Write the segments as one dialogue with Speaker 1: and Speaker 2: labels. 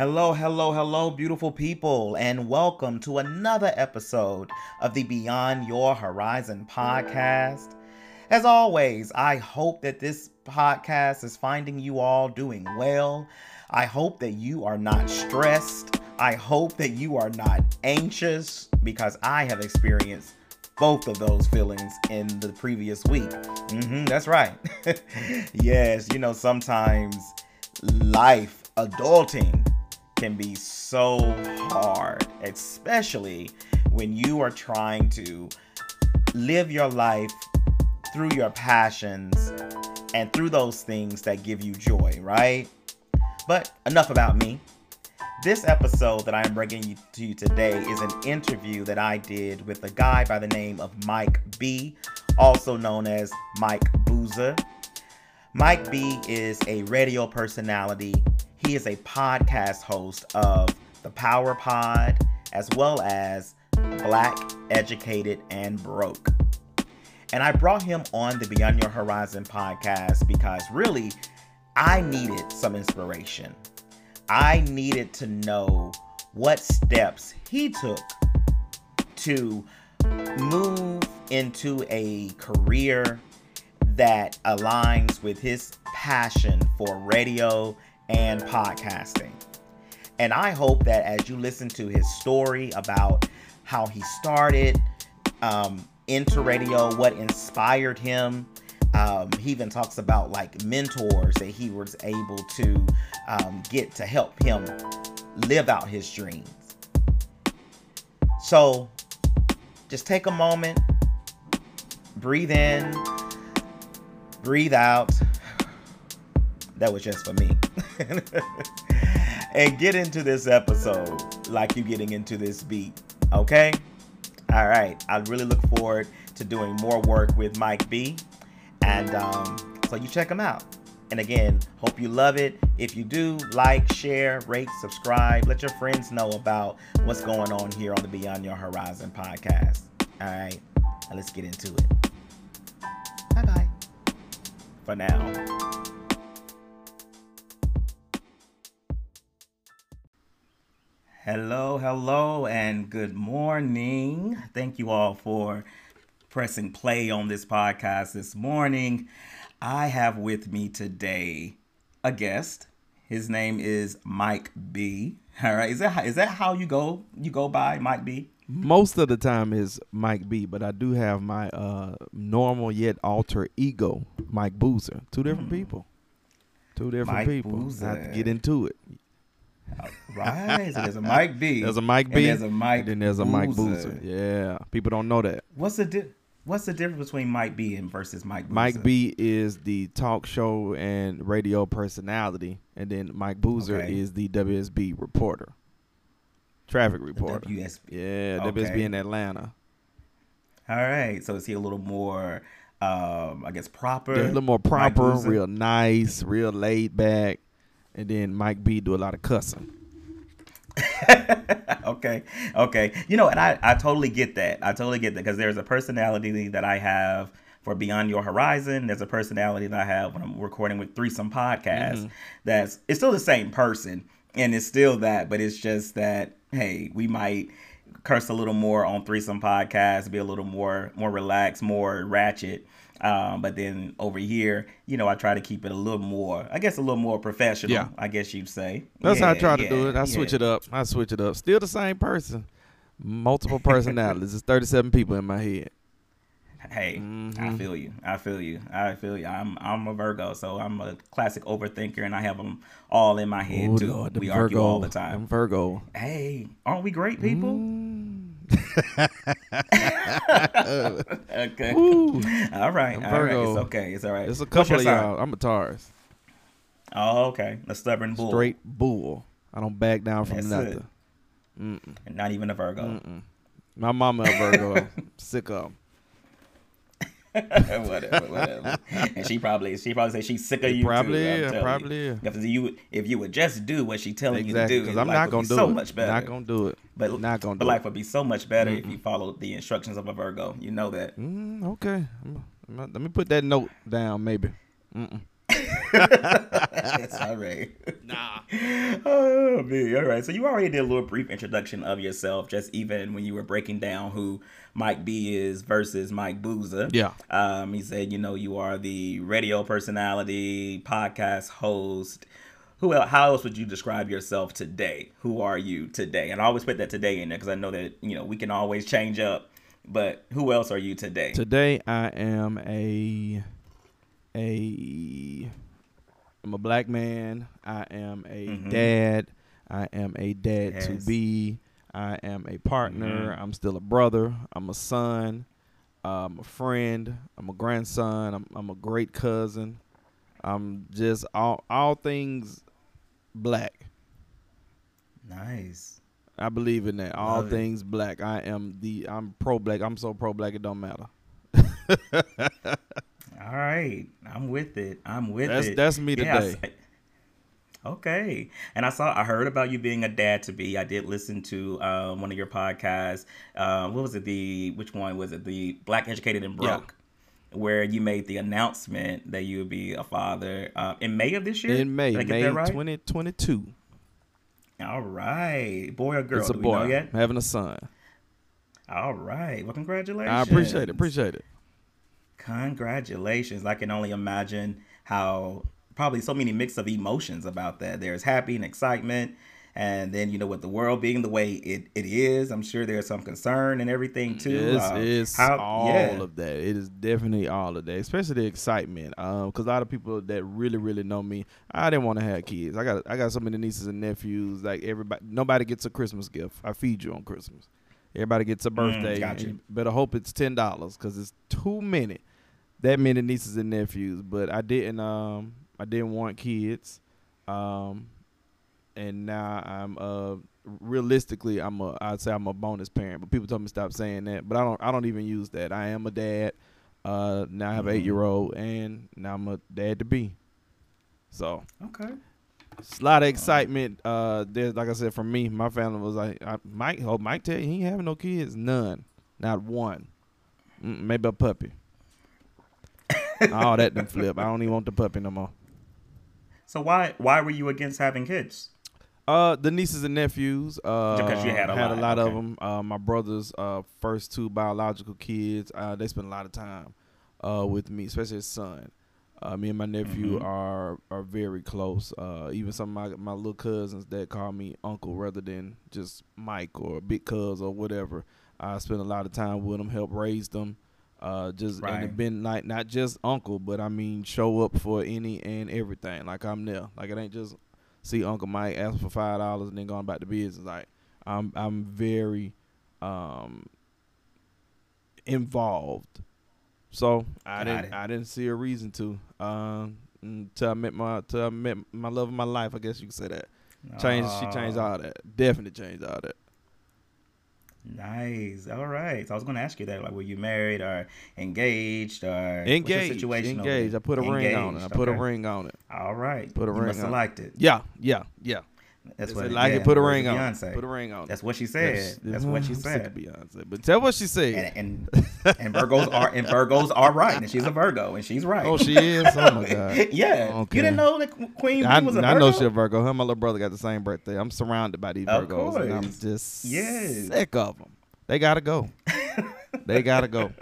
Speaker 1: Hello, hello, hello, beautiful people, and welcome to another episode of the Beyond Your Horizon podcast. As always, I hope that this podcast is finding you all doing well. I hope that you are not stressed. I hope that you are not anxious because I have experienced both of those feelings in the previous week. Mm-hmm, that's right. yes, you know, sometimes life, adulting, can be so hard, especially when you are trying to live your life through your passions and through those things that give you joy, right? But enough about me. This episode that I'm bringing you to you today is an interview that I did with a guy by the name of Mike B, also known as Mike Boozer. Mike B is a radio personality. Is a podcast host of The Power Pod, as well as Black, Educated, and Broke. And I brought him on the Beyond Your Horizon podcast because really, I needed some inspiration. I needed to know what steps he took to move into a career that aligns with his passion for radio and podcasting. And I hope that as you listen to his story about how he started um, into radio, what inspired him, um, he even talks about like mentors that he was able to um, get to help him live out his dreams. So just take a moment, breathe in, breathe out. That was just for me. and get into this episode like you're getting into this beat. Okay? All right. I really look forward to doing more work with Mike B. And um, so you check him out. And again, hope you love it. If you do, like, share, rate, subscribe. Let your friends know about what's going on here on the Beyond Your Horizon podcast. All right, now let's get into it. Bye bye. For now. Hello, hello, and good morning. Thank you all for pressing play on this podcast this morning. I have with me today a guest. His name is Mike B. All right, is that is that how you go you go by Mike B?
Speaker 2: Most of the time is Mike B, but I do have my uh, normal yet alter ego, Mike Boozer. Two different mm. people. Two different Mike people. Boozer. I have to get into it.
Speaker 1: Right. So there's a Mike B.
Speaker 2: There's a Mike B.
Speaker 1: there's a Mike.
Speaker 2: then there's a Boozer. Mike Boozer. Yeah. People don't know that.
Speaker 1: What's the di- What's the difference between Mike B and versus Mike Boozer?
Speaker 2: Mike B is the talk show and radio personality, and then Mike Boozer okay. is the WSB reporter, traffic reporter.
Speaker 1: The WSB.
Speaker 2: Yeah, okay. WSB in Atlanta.
Speaker 1: All right. So is he a little more, um, I guess, proper?
Speaker 2: Yeah, a little more proper, real nice, real laid back and then Mike B do a lot of cussing.
Speaker 1: okay, okay. You know, and I, I totally get that. I totally get that because there's a personality that I have for Beyond Your Horizon. There's a personality that I have when I'm recording with Threesome Podcast. Mm-hmm. That's it's still the same person, and it's still that, but it's just that hey, we might curse a little more on Threesome Podcast, be a little more more relaxed, more ratchet um, but then over here, you know, I try to keep it a little more, I guess, a little more professional. Yeah. I guess you'd say.
Speaker 2: That's yeah, how I try to yeah, do it. I switch it up. I switch it up. Still the same person, multiple personalities. It's thirty-seven people in my head.
Speaker 1: Hey, mm-hmm. I feel you. I feel you. I feel you. I'm I'm a Virgo, so I'm a classic overthinker, and I have them all in my head Ooh, too. Lord, we Virgo, argue all the time.
Speaker 2: I'm Virgo.
Speaker 1: Hey, aren't we great people? Mm. Okay. Woo. All right. All right. It's okay. It's all right.
Speaker 2: It's a couple of y'all. I'm a Taurus.
Speaker 1: Oh, okay. A stubborn bull.
Speaker 2: Straight bull. I don't back down from That's nothing.
Speaker 1: Not even a Virgo. Mm-mm.
Speaker 2: My mama a Virgo. Sick of
Speaker 1: whatever, whatever. And she probably she probably say she's sick of you.
Speaker 2: Probably,
Speaker 1: too,
Speaker 2: yeah, probably. You.
Speaker 1: If you if you would just do what she telling
Speaker 2: exactly,
Speaker 1: you to do,
Speaker 2: I'm not gonna do
Speaker 1: so
Speaker 2: it.
Speaker 1: much better.
Speaker 2: Not gonna do it.
Speaker 1: But
Speaker 2: not gonna.
Speaker 1: But life
Speaker 2: it.
Speaker 1: would be so much better mm-hmm. if you followed the instructions of a Virgo. You know that.
Speaker 2: Mm, okay, let me put that note down, maybe.
Speaker 1: It's all right.
Speaker 2: Nah.
Speaker 1: Oh man. All right. So you already did a little brief introduction of yourself, just even when you were breaking down who Mike B is versus Mike Boozer.
Speaker 2: Yeah.
Speaker 1: Um, he said, you know, you are the radio personality, podcast host. Who else, how else would you describe yourself today? Who are you today? And I always put that today in there because I know that you know we can always change up. But who else are you today?
Speaker 2: Today I am a a I'm a black man. I am a mm-hmm. dad. I am a dad yes. to be. I am a partner. Mm-hmm. I'm still a brother. I'm a son. I'm a friend. I'm a grandson. I'm, I'm a great cousin. I'm just all all things black.
Speaker 1: Nice.
Speaker 2: I believe in that. All Love things it. black. I am the I'm pro black. I'm so pro black it don't matter.
Speaker 1: All right, I'm with it. I'm with
Speaker 2: that's,
Speaker 1: it.
Speaker 2: That's me today. Yeah,
Speaker 1: Okay. And I saw, I heard about you being a dad to be. I did listen to uh, one of your podcasts. Uh, what was it? The, which one was it? The Black Educated and Broke. Yeah. Where you made the announcement that you would be a father uh, in May of this year.
Speaker 2: In May, May right? 2022.
Speaker 1: All right, boy or girl?
Speaker 2: It's a boy.
Speaker 1: yet?
Speaker 2: Having a son.
Speaker 1: All right. Well, congratulations.
Speaker 2: I appreciate it. Appreciate it.
Speaker 1: Congratulations. I can only imagine how probably so many mix of emotions about that. There's happy and excitement. And then, you know, with the world being the way it, it is, I'm sure there's some concern and everything too.
Speaker 2: It's, uh, it's how, all yeah. of that. It is definitely all of that, especially the excitement. Because um, a lot of people that really, really know me, I didn't want to have kids. I got I got so many nieces and nephews. Like everybody, nobody gets a Christmas gift. I feed you on Christmas. Everybody gets a mm, birthday. Mm, better hope it's ten dollars because it's too many. That many nieces and nephews. But I didn't. Um, I didn't want kids, um, and now I'm uh realistically I'm a I'd say I'm a bonus parent, but people told me to stop saying that. But I don't I don't even use that. I am a dad. Uh, now I have an eight year old, and now I'm a dad to be. So
Speaker 1: okay,
Speaker 2: it's a lot of excitement. Uh, there's like I said, for me, my family was like, I, Mike, oh Mike, tell you he ain't having no kids, none, not one, mm, maybe a puppy. All that done flip. I don't even want the puppy no more.
Speaker 1: So why why were you against having kids?
Speaker 2: Uh, the nieces and nephews. Uh, because you had a had lot, a lot okay. of them. Uh, my brother's uh first two biological kids. Uh, they spent a lot of time uh with me, especially his son. Uh, me and my nephew mm-hmm. are are very close. Uh, even some of my my little cousins that call me uncle rather than just Mike or big cuz or whatever. I spend a lot of time with them, help raise them. Uh, just right. and been like not just uncle, but I mean show up for any and everything. Like I'm there. Like it ain't just see Uncle Mike ask for five dollars and then going back to business. Like I'm I'm very um involved. So I Got didn't it. I didn't see a reason to. Um until I met my until I met my love of my life, I guess you could say that. Changed she changed all that. Definitely changed all that.
Speaker 1: Nice. All right. So I was going to ask you that, like, were you married or engaged or
Speaker 2: engaged? Situation engaged. I put a engaged. ring on it. I put okay. a ring on it.
Speaker 1: All right.
Speaker 2: Put a
Speaker 1: you
Speaker 2: ring.
Speaker 1: Must have liked it.
Speaker 2: Yeah. Yeah. Yeah.
Speaker 1: That's what
Speaker 2: like
Speaker 1: yeah,
Speaker 2: it. Put a ring on. Beyonce. Put a ring on.
Speaker 1: That's what she said. That's, That's what she said.
Speaker 2: Beyonce, but tell what she said.
Speaker 1: And, and, and Virgos are and Virgos are right, and she's a Virgo, and she's right.
Speaker 2: Oh, she is. Oh my god.
Speaker 1: yeah. Okay. You didn't know that Queen I, was a Virgo.
Speaker 2: I know she's a Virgo. Her and my little brother got the same birthday. I'm surrounded by these Virgos, and I'm just yes. sick of them. They gotta go. they gotta go.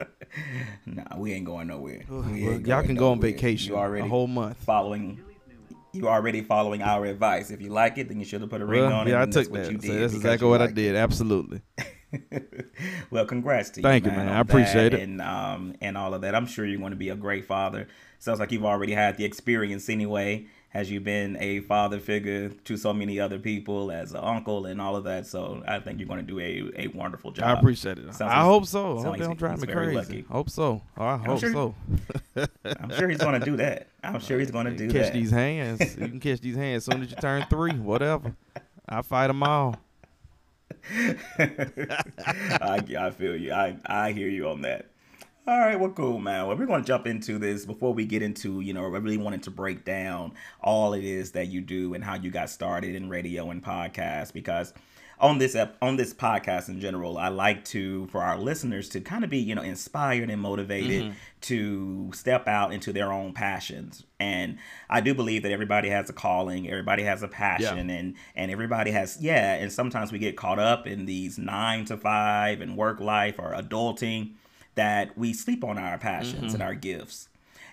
Speaker 1: Nah, we ain't going nowhere.
Speaker 2: Well, y'all can go on vacation. You already a whole month
Speaker 1: following. You already following our advice. If you like it, then you should have put a ring
Speaker 2: well,
Speaker 1: on
Speaker 2: yeah,
Speaker 1: it.
Speaker 2: Yeah, I took that. What so that's exactly what I did. It. Absolutely.
Speaker 1: well, congrats to you.
Speaker 2: Thank you, man. I appreciate it.
Speaker 1: And um and all of that. I'm sure you're going to be a great father. Sounds like you've already had the experience anyway has you been a father figure to so many other people as an uncle and all of that. So I think you're going to do a, a wonderful job.
Speaker 2: I appreciate it. Sounds I like, hope so. I hope they don't drive me crazy. Lucky. Hope so. Oh, I hope
Speaker 1: sure,
Speaker 2: so.
Speaker 1: I'm sure he's going to do that. I'm sure he's going to do
Speaker 2: catch
Speaker 1: that.
Speaker 2: these hands. you can catch these hands as soon as you turn three. Whatever. I fight them all.
Speaker 1: I, I feel you. I, I hear you on that. All right, well, cool, man. Well, we're going to jump into this before we get into, you know, I really wanted to break down all it is that you do and how you got started in radio and podcast because on this ep- on this podcast in general, I like to for our listeners to kind of be you know inspired and motivated mm-hmm. to step out into their own passions. And I do believe that everybody has a calling, everybody has a passion, yeah. and and everybody has yeah. And sometimes we get caught up in these nine to five and work life or adulting that we sleep on our passions mm-hmm. and our gifts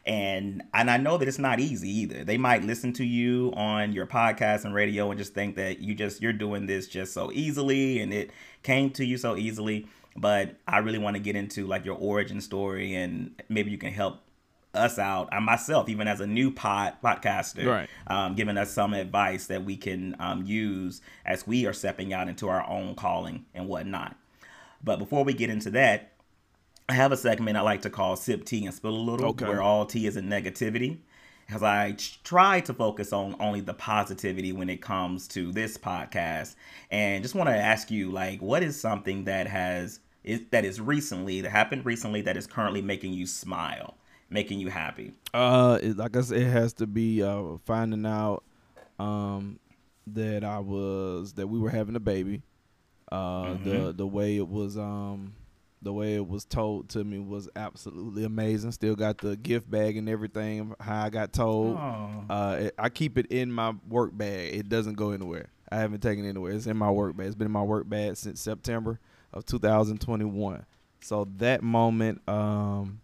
Speaker 1: and and I know that it's not easy either. They might listen to you on your podcast and radio and just think that you just you're doing this just so easily and it came to you so easily. But I really want to get into like your origin story and maybe you can help us out, I myself, even as a new pod podcaster,
Speaker 2: right.
Speaker 1: um, giving us some advice that we can um, use as we are stepping out into our own calling and whatnot. But before we get into that, I have a segment I like to call Sip Tea and Spill a Little, okay. where all tea is in negativity. Because I try to focus on only the positivity when it comes to this podcast. And just want to ask you, like, what is something that has is that is recently that happened recently that is currently making you smile, making you happy?
Speaker 2: Uh, it, like I said, it has to be uh, finding out um, that I was that we were having a baby. Uh, mm-hmm. the the way it was um the way it was told to me was absolutely amazing. Still got the gift bag and everything. How I got told. Uh, it, I keep it in my work bag. It doesn't go anywhere. I haven't taken it anywhere. It's in my work bag. It's been in my work bag since September of 2021. So that moment, um,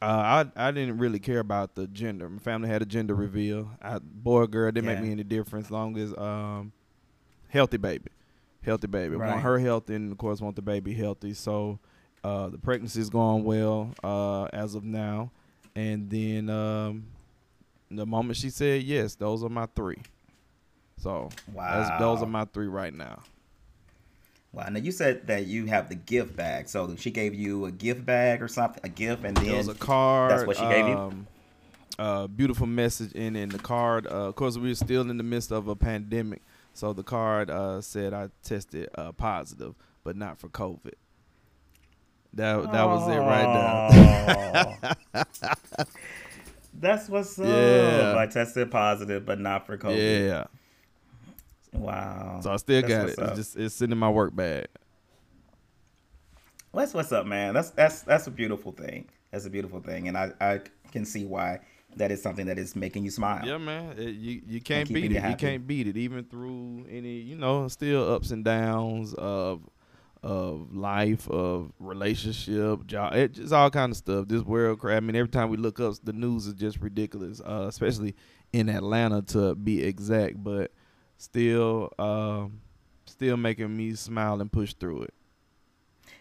Speaker 2: uh, I I didn't really care about the gender. My family had a gender reveal. I, boy girl didn't yeah. make me any difference. Long as um, healthy baby healthy baby. Right. Want her healthy, and of course want the baby healthy. So uh, the pregnancy is going well uh, as of now. And then um, the moment she said yes, those are my three. So wow. those are my three right now.
Speaker 1: Wow. Now you said that you have the gift bag. So she gave you a gift bag or something, a gift, and then
Speaker 2: it was a card.
Speaker 1: That's what she gave you. Um,
Speaker 2: uh, beautiful message in in the card. Uh, of course, we are still in the midst of a pandemic, so the card uh, said I tested uh, positive, but not for COVID. That that was it right
Speaker 1: there. That's what's up. Yeah. I tested positive, but not for COVID.
Speaker 2: Yeah.
Speaker 1: Wow.
Speaker 2: So I still that's got it. Up. It's just it's sitting in my work bag.
Speaker 1: That's what's up, man. That's that's that's a beautiful thing. That's a beautiful thing, and I I can see why that is something that is making you smile.
Speaker 2: Yeah, man. It, you you can't beat it. You, you, can't beat it, even through any you know still ups and downs of of life, of relationship, job. It just all kind of stuff. This world, crap. I mean, every time we look up, the news is just ridiculous. Uh, especially in Atlanta, to be exact. But still, um, still making me smile and push through it.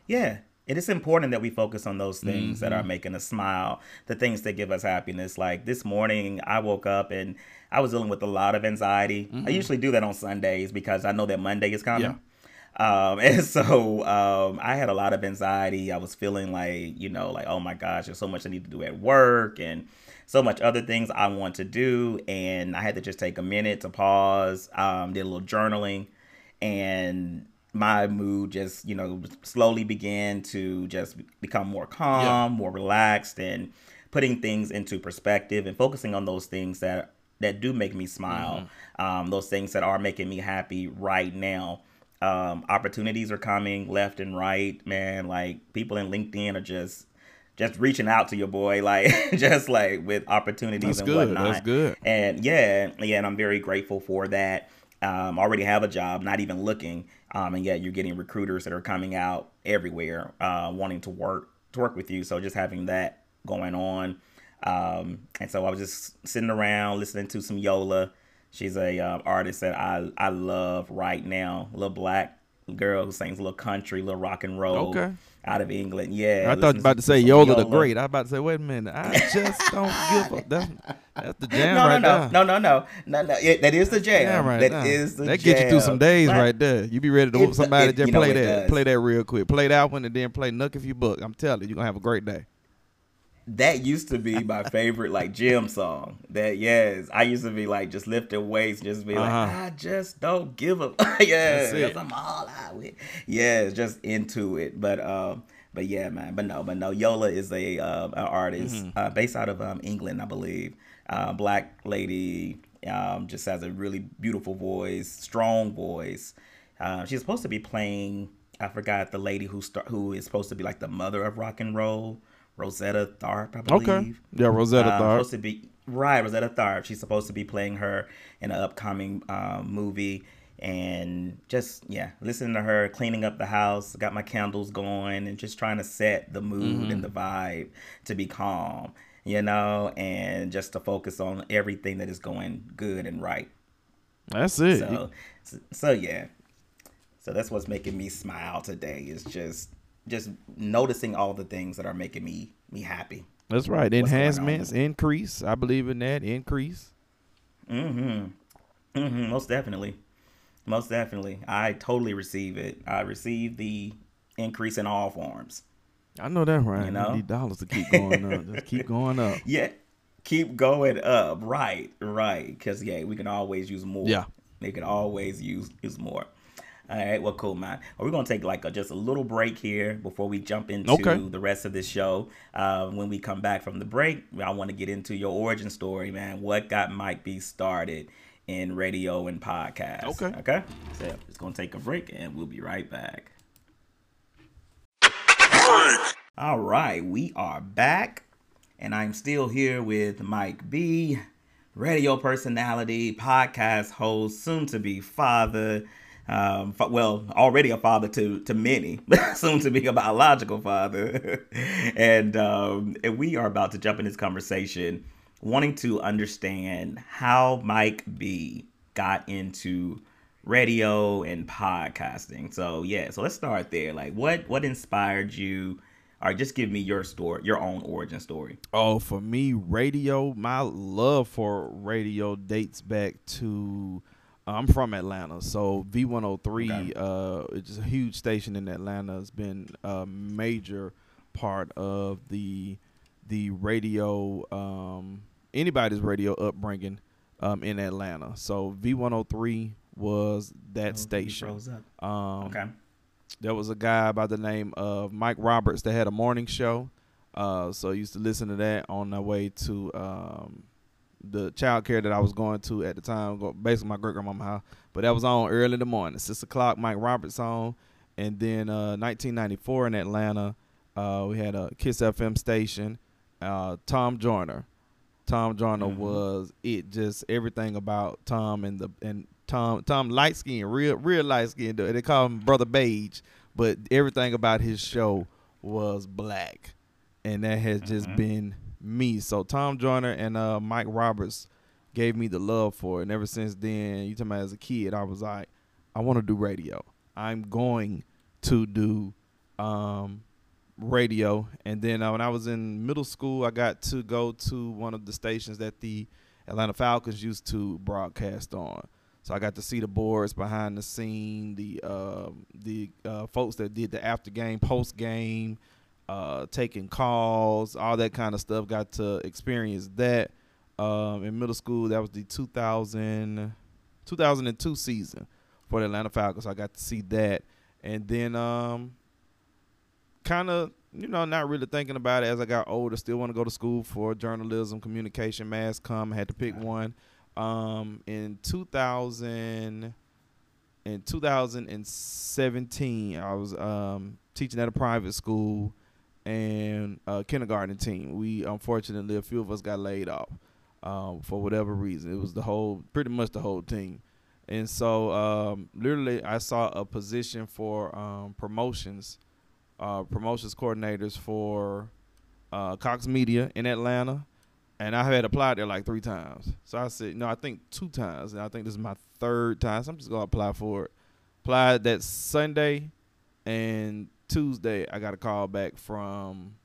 Speaker 1: Yeah, it is important that we focus on those things mm-hmm. that are mm-hmm. making us smile, the things that give us happiness. Like this morning, I woke up and I was dealing with a lot of anxiety. Mm-hmm. I usually do that on Sundays because I know that Monday is coming. Yeah. Um, and so um, I had a lot of anxiety. I was feeling like, you know, like, oh my gosh, there's so much I need to do at work and so much other things I want to do. And I had to just take a minute to pause, um, did a little journaling. And my mood just you know slowly began to just become more calm yeah. more relaxed and putting things into perspective and focusing on those things that that do make me smile mm-hmm. um, those things that are making me happy right now um, opportunities are coming left and right man like people in linkedin are just just reaching out to your boy like just like with opportunities
Speaker 2: That's
Speaker 1: and
Speaker 2: good.
Speaker 1: whatnot
Speaker 2: That's good.
Speaker 1: and yeah yeah and i'm very grateful for that um, already have a job, not even looking, um, and yet you're getting recruiters that are coming out everywhere, uh, wanting to work to work with you. So just having that going on, um, and so I was just sitting around listening to some Yola. She's a uh, artist that I I love right now, little black girl who sings a little country, little rock and roll.
Speaker 2: Okay
Speaker 1: out of England. Yeah,
Speaker 2: I thought you were about to say Yola, Yola, the Great. I was about to say, wait a minute, I just don't give up. That's, that's the jam
Speaker 1: no,
Speaker 2: right
Speaker 1: no,
Speaker 2: there.
Speaker 1: No, no, no, no, no, yeah, that is the jam.
Speaker 2: jam right
Speaker 1: that
Speaker 2: now.
Speaker 1: is the
Speaker 2: that
Speaker 1: jam.
Speaker 2: get you through some days but right there. You be ready to whoop somebody.
Speaker 1: It,
Speaker 2: just play
Speaker 1: know,
Speaker 2: that, play that real quick. Play that one and then play Knuck If You Buck. I'm telling you, you're gonna have a great day
Speaker 1: that used to be my favorite like gym song. That yes, I used to be like just lifting weights, just be uh-huh. like I just don't give up. yes, I'm all out with. Yeah, just into it. But um, but yeah, man. But no, but no. Yola is a uh, an artist mm-hmm. uh, based out of um, England, I believe. Uh, black lady, um, just has a really beautiful voice, strong voice, Uh, she's supposed to be playing. I forgot the lady who start who is supposed to be like the mother of rock and roll, Rosetta Tharpe, I believe. Okay.
Speaker 2: Yeah, Rosetta uh, Tharpe.
Speaker 1: Supposed to be right, Rosetta Tharpe. She's supposed to be playing her in an upcoming um, movie, and just yeah, listening to her cleaning up the house, got my candles going, and just trying to set the mood mm-hmm. and the vibe to be calm, you know, and just to focus on everything that is going good and right.
Speaker 2: That's it.
Speaker 1: So, so, so yeah, so that's what's making me smile today is just just noticing all the things that are making me me happy.
Speaker 2: That's right. Enhancements, increase. I believe in that. Increase.
Speaker 1: Mm-hmm. Mm-hmm. Most definitely. Most definitely. I totally receive it. I receive the increase in all forms.
Speaker 2: I know that right. You know, need dollars to keep going up. Just keep going up.
Speaker 1: Yeah, keep going up. Right, right. Because yeah, we can always use more.
Speaker 2: Yeah,
Speaker 1: they can always use use more. All right, well, cool, man. We're gonna take like a, just a little break here before we jump into okay. the rest of this show. Uh, when we come back from the break, I want to get into your origin story, man. What got Mike B started in radio and podcast?
Speaker 2: Okay,
Speaker 1: okay. So it's gonna take a break, and we'll be right back. All right, we are back, and I'm still here with Mike B, radio personality, podcast host, soon to be father um, well, already a father to to many, soon to be a biological father, and um, and we are about to jump in this conversation, wanting to understand how Mike B got into radio and podcasting. So yeah, so let's start there. Like, what what inspired you? Or just give me your story, your own origin story.
Speaker 2: Oh, for me, radio. My love for radio dates back to I'm from Atlanta, so V103 okay. uh, it's a huge station in Atlanta. It's been a major part of the the radio um, anybody's radio upbringing um, in Atlanta. So V103 was that oh, station. Um, okay. There was a guy by the name of Mike Roberts that had a morning show. Uh, so I used to listen to that on the way to um, the child care that I was going to at the time, basically my great grandmama house. But that was on early in the morning, six o'clock. Mike Roberts on, and then uh, 1994 in Atlanta, uh, we had a Kiss FM station. Uh, Tom Joyner, Tom Joyner mm-hmm. was it. Just everything about Tom and the and Tom Tom light skin, real real light skin. They call him Brother Beige, but everything about his show was black, and that has just mm-hmm. been me. So Tom Joyner and uh, Mike Roberts gave me the love for it. And ever since then, you talking about as a kid, I was like, I want to do radio. I'm going to do um, radio. And then uh, when I was in middle school, I got to go to one of the stations that the Atlanta Falcons used to broadcast on. So I got to see the boards behind the scene, the uh, the uh, folks that did the after game, post game, uh, taking calls, all that kind of stuff. Got to experience that um, in middle school. That was the 2000, 2002 season for the Atlanta Falcons. I got to see that, and then um, kind of you know not really thinking about it as I got older. Still want to go to school for journalism, communication, mass com. Had to pick one. Um, in 2000 in 2017 i was um, teaching at a private school and a kindergarten team. We unfortunately a few of us got laid off um, for whatever reason. It was the whole, pretty much the whole team. And so, um, literally, I saw a position for um, promotions, uh, promotions coordinators for uh, Cox Media in Atlanta, and I had applied there like three times. So I said, no, I think two times, and I think this is my third time. So I'm just gonna apply for it. Applied that Sunday, and Tuesday, I got a call back from,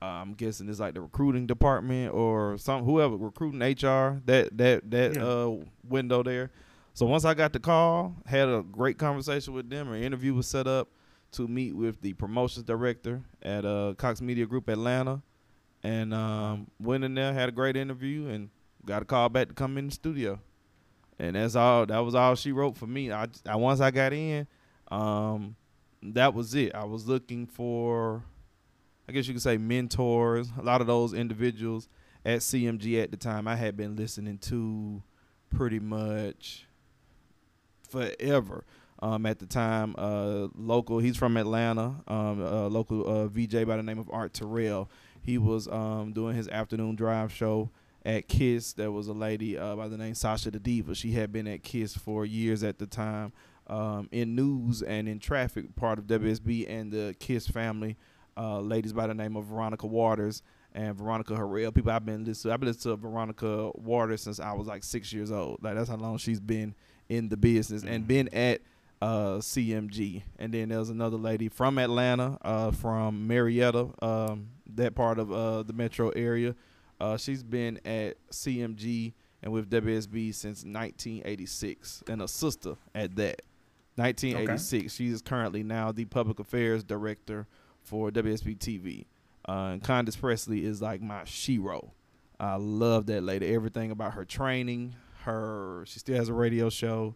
Speaker 2: uh, I'm guessing it's like the recruiting department or some whoever recruiting HR that that that yeah. uh, window there. So once I got the call, had a great conversation with them. An interview was set up to meet with the promotions director at uh, Cox Media Group Atlanta, and um, went in there, had a great interview, and got a call back to come in the studio. And that's all. That was all she wrote for me. I, I once I got in, um, that was it. I was looking for, I guess you could say, mentors. A lot of those individuals at CMG at the time I had been listening to pretty much forever. um, at the time. Uh, local, he's from Atlanta. Um, a local uh, VJ by the name of Art Terrell. He was um, doing his afternoon drive show at Kiss. There was a lady uh, by the name Sasha the Diva. She had been at Kiss for years at the time. Um, in news and in traffic, part of WSB and the Kiss family, uh, ladies by the name of Veronica Waters and Veronica Harrell. People I've been listening to. I've been listening to Veronica Waters since I was like six years old. Like that's how long she's been in the business and mm-hmm. been at uh, CMG. And then there's another lady from Atlanta, uh, from Marietta, um, that part of uh, the metro area. Uh, she's been at CMG and with WSB since 1986, and a sister at that. 1986. Okay. She is currently now the public affairs director for WSB TV. Uh, and Condace Pressley is like my shero. I love that lady. Everything about her training, her she still has a radio show.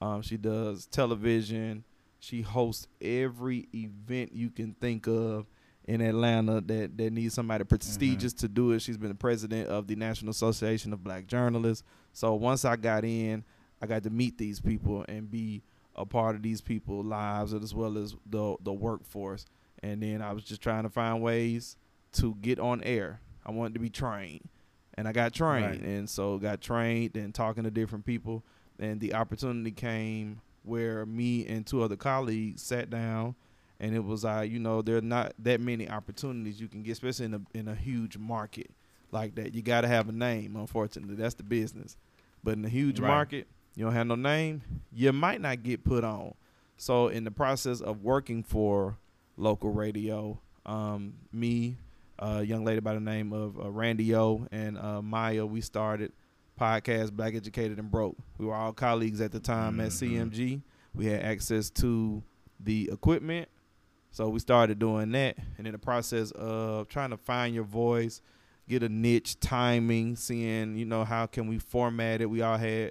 Speaker 2: Um, she does television. She hosts every event you can think of in Atlanta that, that needs somebody prestigious mm-hmm. to do it. She's been the president of the National Association of Black Journalists. So once I got in, I got to meet these people and be a part of these people's lives as well as the the workforce. And then I was just trying to find ways to get on air. I wanted to be trained. And I got trained. Right. And so got trained and talking to different people. And the opportunity came where me and two other colleagues sat down and it was like, uh, you know, there are not that many opportunities you can get, especially in a in a huge market like that. You gotta have a name, unfortunately. That's the business. But in a huge right. market, you don't have no name, you might not get put on. So in the process of working for local radio. Um, me, a young lady by the name of uh, Randy O, and uh, Maya, we started podcast Black Educated and Broke. We were all colleagues at the time mm-hmm. at CMG. We had access to the equipment, so we started doing that. And in the process of trying to find your voice, get a niche, timing, seeing you know how can we format it. We all had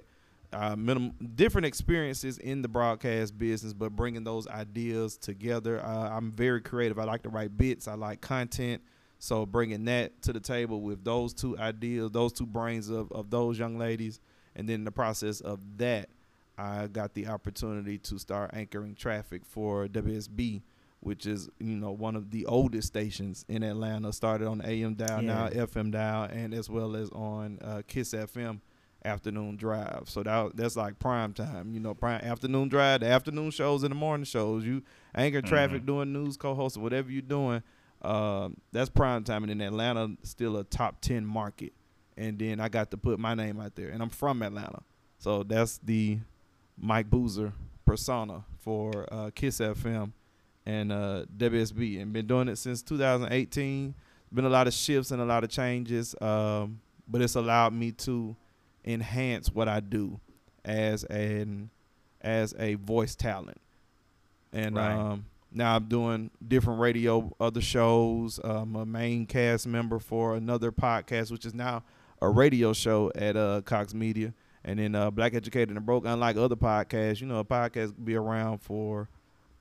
Speaker 2: uh, minimum different experiences in the broadcast business, but bringing those ideas together. Uh, I'm very creative. I like to write bits. I like content. So bringing that to the table with those two ideas, those two brains of, of those young ladies, and then in the process of that, I got the opportunity to start anchoring traffic for WSB, which is you know one of the oldest stations in Atlanta. Started on AM dial, yeah. now FM dial, and as well as on uh, Kiss FM afternoon drive. So that that's like prime time. You know, prime afternoon drive, the afternoon shows and the morning shows. You anchor traffic, mm-hmm. doing news, co-host, whatever you're doing. Uh, that's prime time. And in Atlanta, still a top ten market. And then I got to put my name out there, and I'm from Atlanta, so that's the Mike Boozer persona for uh, Kiss FM and uh, WSB, and been doing it since 2018. Been a lot of shifts and a lot of changes, um, but it's allowed me to enhance what I do as an as a voice talent. And right. um, now I'm doing different radio, other shows. I'm a main cast member for another podcast, which is now a radio show at uh, Cox Media. And then uh, Black Educated and Broke, unlike other podcasts, you know, a podcast be around for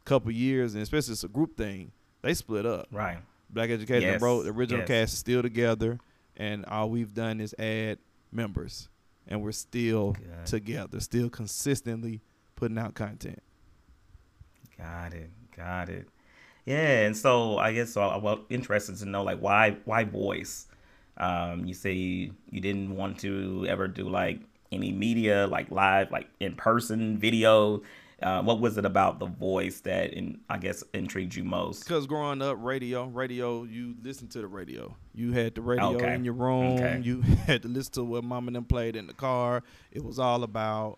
Speaker 2: a couple years, and especially it's a group thing. They split up.
Speaker 1: Right.
Speaker 2: Black Educated yes. and Broke, the original yes. cast is still together, and all we've done is add members and we're still together, still consistently putting out content.
Speaker 1: Got it. Got it. Yeah, and so I guess so. I'm well, interested to know like why why voice. Um, you say you, you didn't want to ever do like any media, like live, like in person video. Uh, what was it about the voice that, in, I guess, intrigued you most?
Speaker 2: Because growing up, radio, radio, you listen to the radio. You had the radio okay. in your room. Okay. You had to listen to what mom and them played in the car. It was all about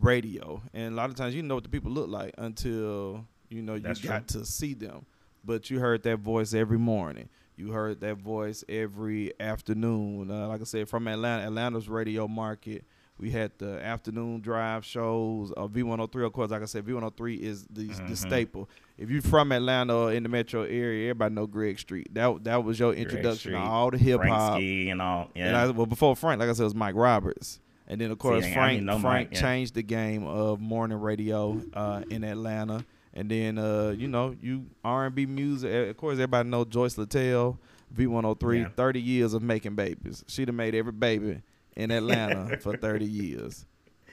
Speaker 2: radio, and a lot of times you didn't know what the people look like until you know you That's got true. to see them. But you heard that voice every morning. You heard that voice every afternoon. Uh, like I said, from Atlanta, Atlanta's radio market we had the afternoon drive shows. Uh, V103, of course, like I said, V103 is the, mm-hmm. the staple. If you're from Atlanta or in the metro area, everybody know Greg Street. That that was your introduction to all the hip hop
Speaker 1: and all. Yeah.
Speaker 2: And I, well, before Frank, like I said, it was Mike Roberts. And then of course See, Frank Frank Mike, yeah. changed the game of morning radio uh, in Atlanta. And then uh, you know you R and B music. Of course, everybody know Joyce Littel, V103. Yeah. Thirty years of making babies. She'd have made every baby in Atlanta for 30 years.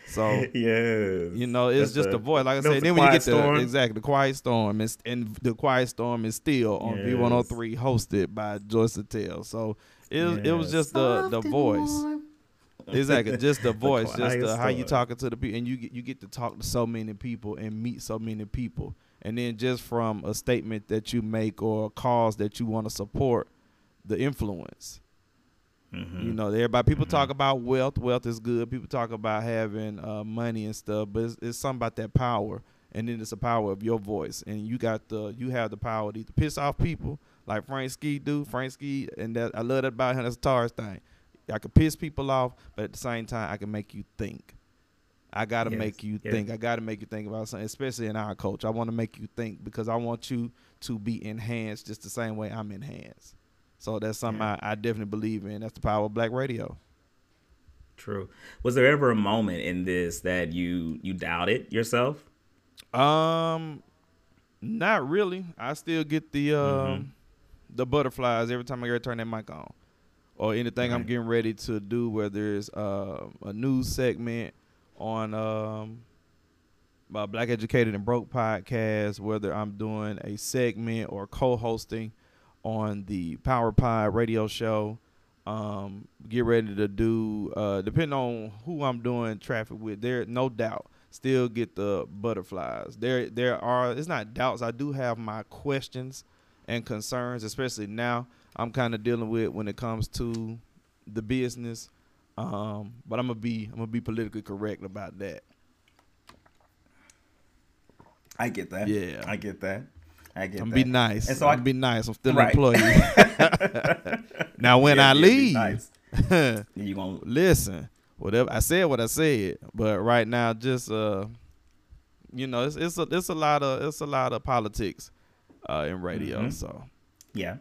Speaker 2: So
Speaker 1: yeah,
Speaker 2: you know, it's That's just a, the voice. Like I said, then when you get
Speaker 1: storm.
Speaker 2: the exactly the quiet storm, is, and the quiet storm is still on yes. V103, hosted by Joyce Tell. So it was, yes. it was just the the voice. Exactly, just the voice, just the, how you talking to the people, and you get you get to talk to so many people and meet so many people, and then just from a statement that you make or a cause that you want to support, the influence. Mm-hmm. You know, everybody people mm-hmm. talk about wealth. Wealth is good. People talk about having uh, money and stuff, but it's, it's something about that power, and then it's the power of your voice, and you got the you have the power to piss off people like Frank Ski do. Frank Ski, and that I love that about him. That's a Taurus thing. I can piss people off, but at the same time, I can make you think. I gotta yes. make you yes. think. I gotta make you think about something, especially in our culture. I want to make you think because I want you to be enhanced just the same way I'm enhanced. So that's something yeah. I, I definitely believe in. That's the power of black radio.
Speaker 1: True. Was there ever a moment in this that you you doubted yourself?
Speaker 2: Um, not really. I still get the uh, mm-hmm. the butterflies every time I get turn that mic on, or anything right. I'm getting ready to do. Whether it's uh, a news segment on um, my Black Educated and Broke podcast, whether I'm doing a segment or co-hosting on the Power Pod radio show. Um, get ready to do uh, depending on who I'm doing traffic with. There, no doubt, still get the butterflies. There, there are. It's not doubts. I do have my questions and concerns, especially now. I'm kind of dealing with when it comes to the business. Um, but I'm gonna be I'm gonna be politically correct about that.
Speaker 1: I get that. Yeah, I get that. I get
Speaker 2: I'm
Speaker 1: that.
Speaker 2: be nice. And so I'm I, be nice. I'm still right. an employee. now when yeah, I leave, nice. you gonna listen. Whatever I said, what I said. But right now, just uh, you know, it's it's a it's a lot of it's a lot of politics uh in radio. Mm-hmm. So
Speaker 1: yeah,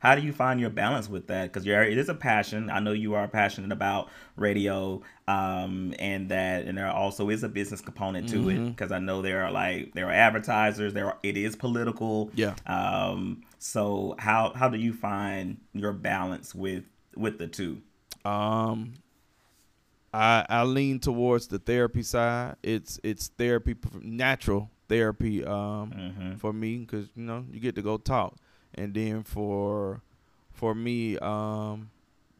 Speaker 1: how do you find your balance with that? Because you're it is a passion. I know you are passionate about radio, um, and that, and there also is a business component to mm-hmm. it. Because I know there are like there are advertisers. There are, it is political.
Speaker 2: Yeah.
Speaker 1: Um. So how how do you find your balance with with the two?
Speaker 2: Um. I I lean towards the therapy side. It's it's therapy, natural therapy um, mm-hmm. for me because you know you get to go talk and then for for me um,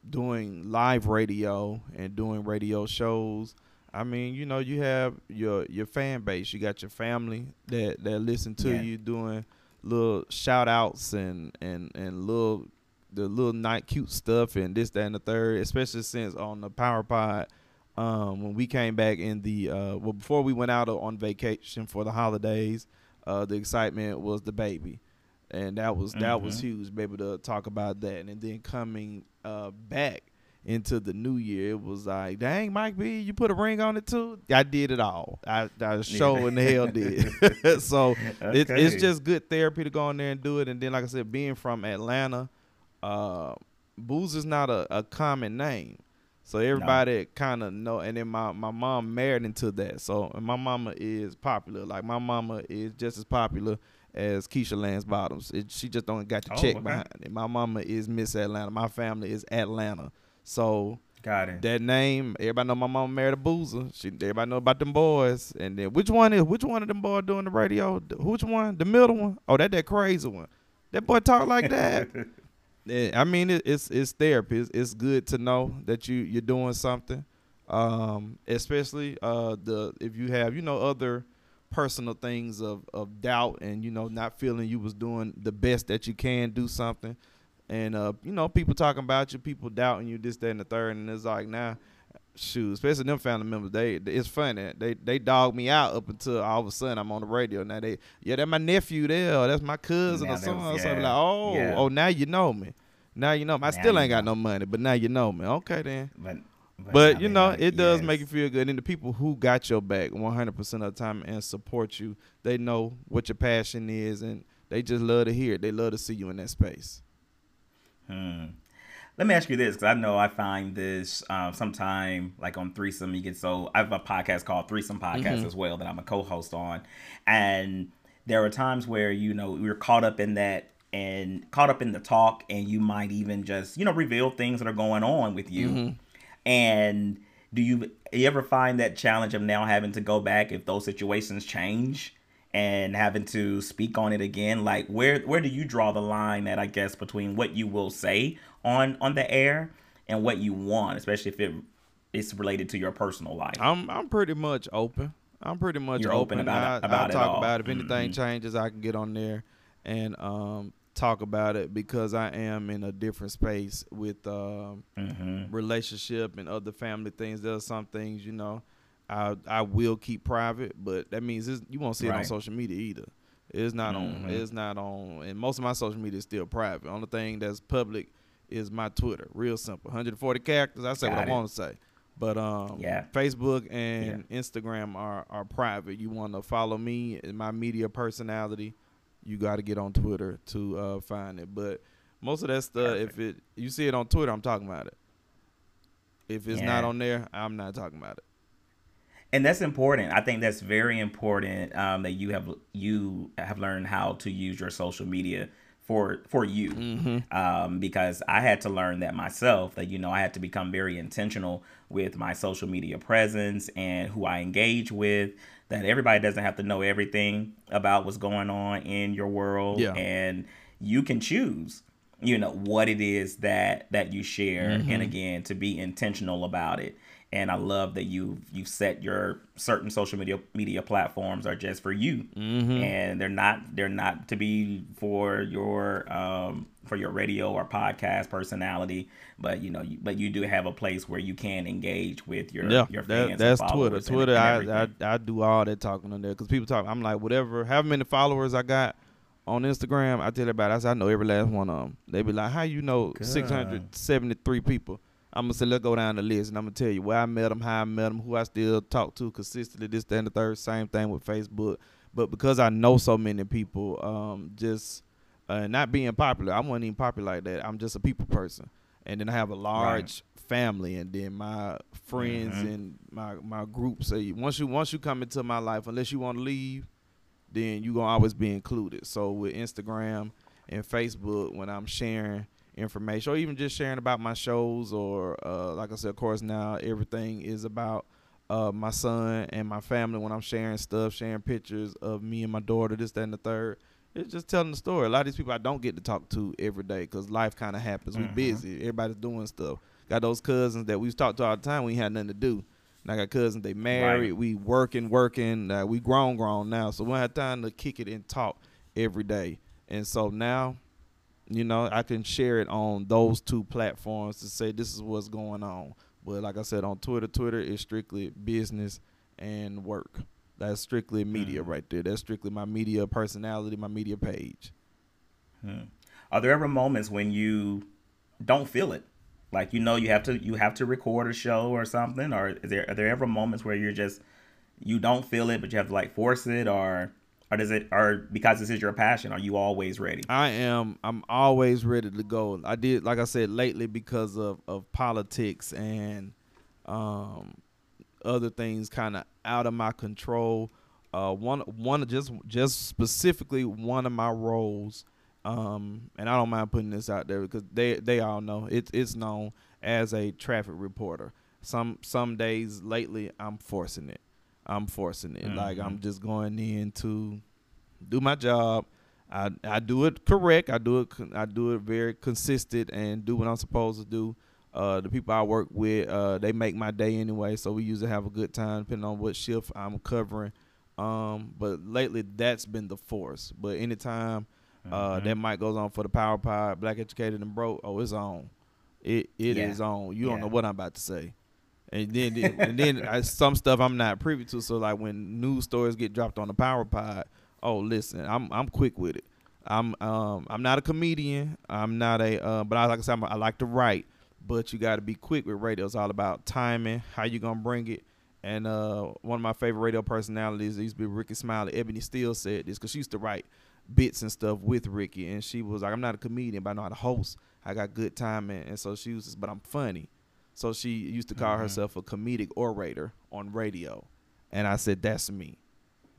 Speaker 2: doing live radio and doing radio shows i mean you know you have your your fan base you got your family that that listen to yeah. you doing little shout outs and and and little the little night cute stuff and this that and the third especially since on the power pod um, when we came back in the uh, well before we went out on vacation for the holidays uh, the excitement was the baby and that was mm-hmm. that was mm-hmm. huge. Be able to talk about that, and then coming uh, back into the new year, it was like, dang, Mike B, you put a ring on it too. I did it all. I, I show yeah. in the hell did. so okay. it, it's just good therapy to go in there and do it. And then, like I said, being from Atlanta, uh, Booz is not a, a common name. So everybody no. kind of know, and then my, my mom married into that. So my mama is popular. Like my mama is just as popular as Keisha Lance Bottoms. It, she just don't got the oh, check okay. behind it. My mama is Miss Atlanta. My family is Atlanta. So
Speaker 1: got it.
Speaker 2: That name, everybody know my mama married a boozer. She everybody know about them boys. And then which one is which one of them boys doing the radio? Which one? The middle one? Oh, that that crazy one. That boy talk like that. I mean it, it's it's therapy. It's, it's good to know that you you're doing something. Um, especially uh the if you have you know other personal things of, of doubt and you know not feeling you was doing the best that you can do something and uh you know people talking about you people doubting you this that and the third and it's like now nah, shoot especially them family members they it's funny they they dog me out up until all of a sudden i'm on the radio now they yeah that's my nephew there or that's my cousin now or something yeah. like oh yeah. oh now you know me now you know me. i now still ain't got know. no money but now you know me okay then
Speaker 1: but
Speaker 2: but, but you know, it does yes. make you feel good. And the people who got your back 100% of the time and support you, they know what your passion is and they just love to hear it. They love to see you in that space.
Speaker 1: Hmm. Let me ask you this, because I know I find this um, sometime like on Threesome. You get so I have a podcast called Threesome Podcast mm-hmm. as well that I'm a co-host on, and there are times where you know we're caught up in that and caught up in the talk, and you might even just you know reveal things that are going on with you. Mm-hmm and do you, you ever find that challenge of now having to go back if those situations change and having to speak on it again? Like where where do you draw the line that I guess between what you will say on on the air and what you want, especially if it it's related to your personal life?
Speaker 2: I'm I'm pretty much open. I'm pretty much
Speaker 1: You're open,
Speaker 2: open.
Speaker 1: about
Speaker 2: I,
Speaker 1: about
Speaker 2: I
Speaker 1: it
Speaker 2: talk
Speaker 1: all.
Speaker 2: about if anything
Speaker 1: Mhm.
Speaker 2: changes, I can get on there and um, talk about it because I am in a different space with um,
Speaker 1: Mm-hmm.
Speaker 2: relationship and other family things. There are some things you know I I will keep private, but that means you won't see it on social media either. It's not
Speaker 1: Mhm.
Speaker 2: on. It's not on. And most of my social media is still private. Only thing that's public is my Twitter. Real simple. 140 characters. I say
Speaker 1: Got
Speaker 2: what
Speaker 1: it.
Speaker 2: I want to say. But um,
Speaker 1: Yeah.
Speaker 2: Facebook and Instagram are are private. You want to follow me and my media personality, you got to get on Twitter to uh, find it. But most of that stuff, if it you see it on Twitter, I'm talking about it. If it's not on there, I'm not talking about it.
Speaker 1: and that's important i think that's very important um, that you have you have learned how to use your social media for for you um, because i had to learn that myself that you know i had to become very intentional with my social media presence and who i engage with that everybody doesn't have to know everything about what's going on in your world.
Speaker 2: Yeah.
Speaker 1: and you can choose you know what it is that that you share. And mm-hmm. again to be intentional about it and i love that you you've set your certain social media media platforms are just for you and they're not they're not to be for your um for your radio or podcast personality but you know you, but you do have a place where you can engage with your
Speaker 2: Yeah,
Speaker 1: your
Speaker 2: that,
Speaker 1: fans
Speaker 2: that's
Speaker 1: and
Speaker 2: Twitter.
Speaker 1: followers and-
Speaker 2: Twitter,
Speaker 1: and
Speaker 2: I, I. I do all that talking on there because people talk. I'm like, whatever, however many followers I got on Instagram, I tell everybody. I say I know every last one of them. They be like, how you know 673 people? I'm gonna say let's go down the list and I'm gonna tell you where I met them, how I met them, who I still talk to consistently. This, that, and the third. Same thing with Facebook. But because I know so many people, um, just uh, not being popular, I wasn't even popular like that. I'm just a people person, and then I have a large family, and then my friends
Speaker 1: Mhm.
Speaker 2: and my my group. So once you once you come into my life, unless you want to leave, then you gonna always be included. So with Instagram and Facebook, when I'm sharing information or even just sharing about my shows or uh, like I said, of course now everything is about uh, my son and my family when I'm sharing stuff, sharing pictures of me and my daughter, this, that, and the third. It's just telling the story. A lot of these people I don't get to talk to every day because life kind of happens. We
Speaker 1: Mhm.
Speaker 2: busy. Everybody's doing stuff. Got those cousins that we used to talk to all the time. We ain't had nothing to do. And I got cousins they married. We working, working. Uh, we grown, grown now. So we don't have time to kick it and talk every day. And so now, you know, I can share it on those two platforms to say this is what's going on. But like I said, on Twitter, Twitter is strictly business and work. That's strictly media
Speaker 1: Mhm.
Speaker 2: right there. That's strictly my media personality, my media page.
Speaker 1: Hmm. Are there ever moments when you don't feel it? Like you know you have to you have to record a show or something, or is there are there ever moments where you're just you don't feel it, but you have to like force it, or or does it or because this is your passion, are you always ready?
Speaker 2: I am. I'm always ready to go. I did, like I said, lately because of of politics and um, other things kind of out of my control. Uh, one one just just specifically one of my roles, um, and I don't mind putting this out there because they they all know it's it's known as a traffic reporter. Some some days lately I'm forcing it. I'm forcing it. Like I'm just going in to do my job. I I do it correct. I do it I do it very consistent and do what I'm supposed to do. Uh, the people I work with, uh, they make my day anyway, so we usually have a good time depending on what shift I'm covering. Um, but lately that's been the force. But anytime uh,
Speaker 1: Mhm.
Speaker 2: that mic goes on for the Power Pod, Black Educated and Broke, oh, it's on. It it is
Speaker 1: Yeah.
Speaker 2: on. You don't know what I'm about to say. And then and then I, some stuff I'm not privy to. So like when news stories get dropped on the Power Pod, oh listen, I'm I'm quick with it. I'm um I'm not a comedian. I'm not a uh, but I like I said I'm, I like to write. But you got to be quick with radio. It's all about timing, how you gonna bring it. And uh, one of my favorite radio personalities used to be Rickey Smiley. Ebony Steele said this because she used to write bits and stuff with Ricky, and she was like, "I'm not a comedian, but I know how to host. I got good timing." And so she was, just, but I'm funny. So she used to call
Speaker 1: Mhm.
Speaker 2: herself a comedic orator on radio, and I said, "That's me.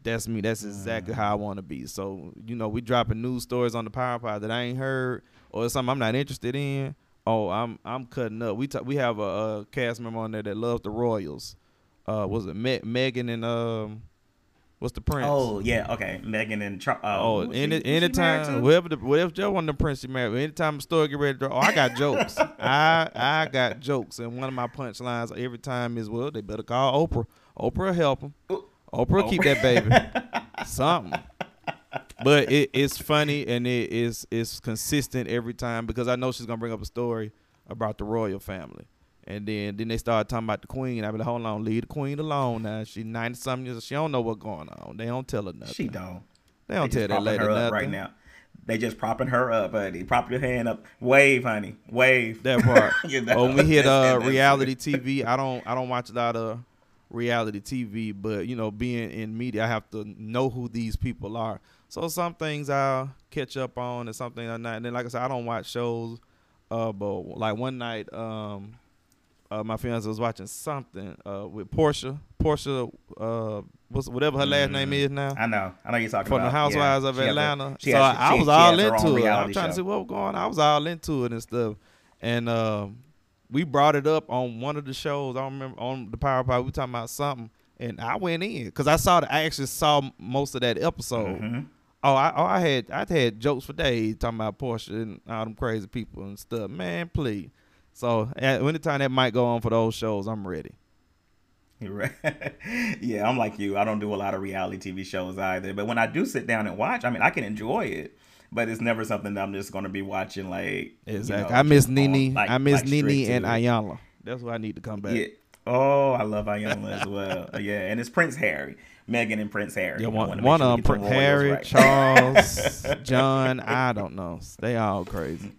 Speaker 2: That's me. That's exactly how I want to be." So you know, we dropping news stories on the Power Pod that I ain't heard, or something I'm not interested in. Oh, I'm I'm cutting up. We t- we have a, a, cast member on there that loves the Royals. Uh, was it Me- Megan and um, what's the prince?
Speaker 1: Oh yeah, okay, Megan and Char- uh,
Speaker 2: oh, any anytime whatever the whatever Joe one the prince you married. Anytime the story get ready to, oh, I got jokes. I I got jokes, and one of my punchlines every time is, well, they better call Oprah. Oprah help them. Oprah, Oprah. keep that baby. Something but it, it's funny and it is it's consistent every time because I know she's gonna bring up a story about the royal family. And then then they start talking about the queen. I be like, hold on, leave the queen alone now. She ninety something years. Old. She don't know what's going on. They don't tell her nothing.
Speaker 1: She don't.
Speaker 2: They don't they tell that lady nothing
Speaker 1: right now. They just propping her up, buddy. Prop your hand up. Wave, honey. Wave.
Speaker 2: That part. you know? When we hit uh reality TV, I don't I don't watch a lot of reality TV, but you know, being in media, I have to know who these people are. So some things I'll catch up on, and something I'm not. And then, like I said, I don't watch shows. Uh, but like one night, um, uh, my fiance was watching something uh with Portia. Portia, uh, what's whatever her last name
Speaker 1: mm-hmm.
Speaker 2: is now.
Speaker 1: I know. I know you're talking
Speaker 2: from
Speaker 1: about from
Speaker 2: the Housewives
Speaker 1: yeah.
Speaker 2: of Atlanta.
Speaker 1: A,
Speaker 2: so I, I was all into it. I'm trying
Speaker 1: show.
Speaker 2: to see what was going on. I was all into it and stuff. And uh, we brought it up on one of the shows. I don't remember on the Power Pod. We talking about something, and I went in because I saw the, I actually saw most of that episode. Mm-hmm. Oh, I oh, I had I had jokes for days talking about Portia and all them crazy people and stuff. Man, please. So at anytime that might go on for those shows, I'm ready.
Speaker 1: Right. yeah, I'm like you. I don't do a lot of reality TV shows either. But when I do sit down and watch, I mean, I can enjoy it. But it's never something that I'm just going to be watching. Like
Speaker 2: exactly, you know, I miss Nene. like, I miss like Nene and Iyanla. That's why I need to come back.
Speaker 1: Yeah. Oh, I love Iyanla as well. yeah, and it's Prince Harry. Meghan and Prince Harry.
Speaker 2: Yeah, one, one of them, Prince Harry, right. Charles, John. I don't know. They all crazy.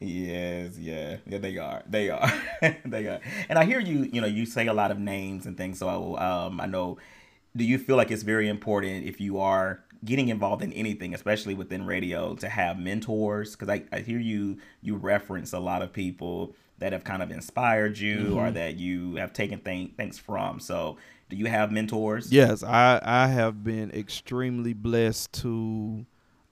Speaker 1: Yes, yeah, yeah, they are. They are. they are. And I hear you. You know, you say a lot of names and things. So I will. Um, I know. Do you feel like it's very important if you are getting involved in anything, especially within radio, to have mentors? Because I, I hear you. You reference a lot of people that have kind of inspired you mm-hmm. or that you have taken th- things from. So do you have mentors?
Speaker 2: Yes, I I have been extremely blessed to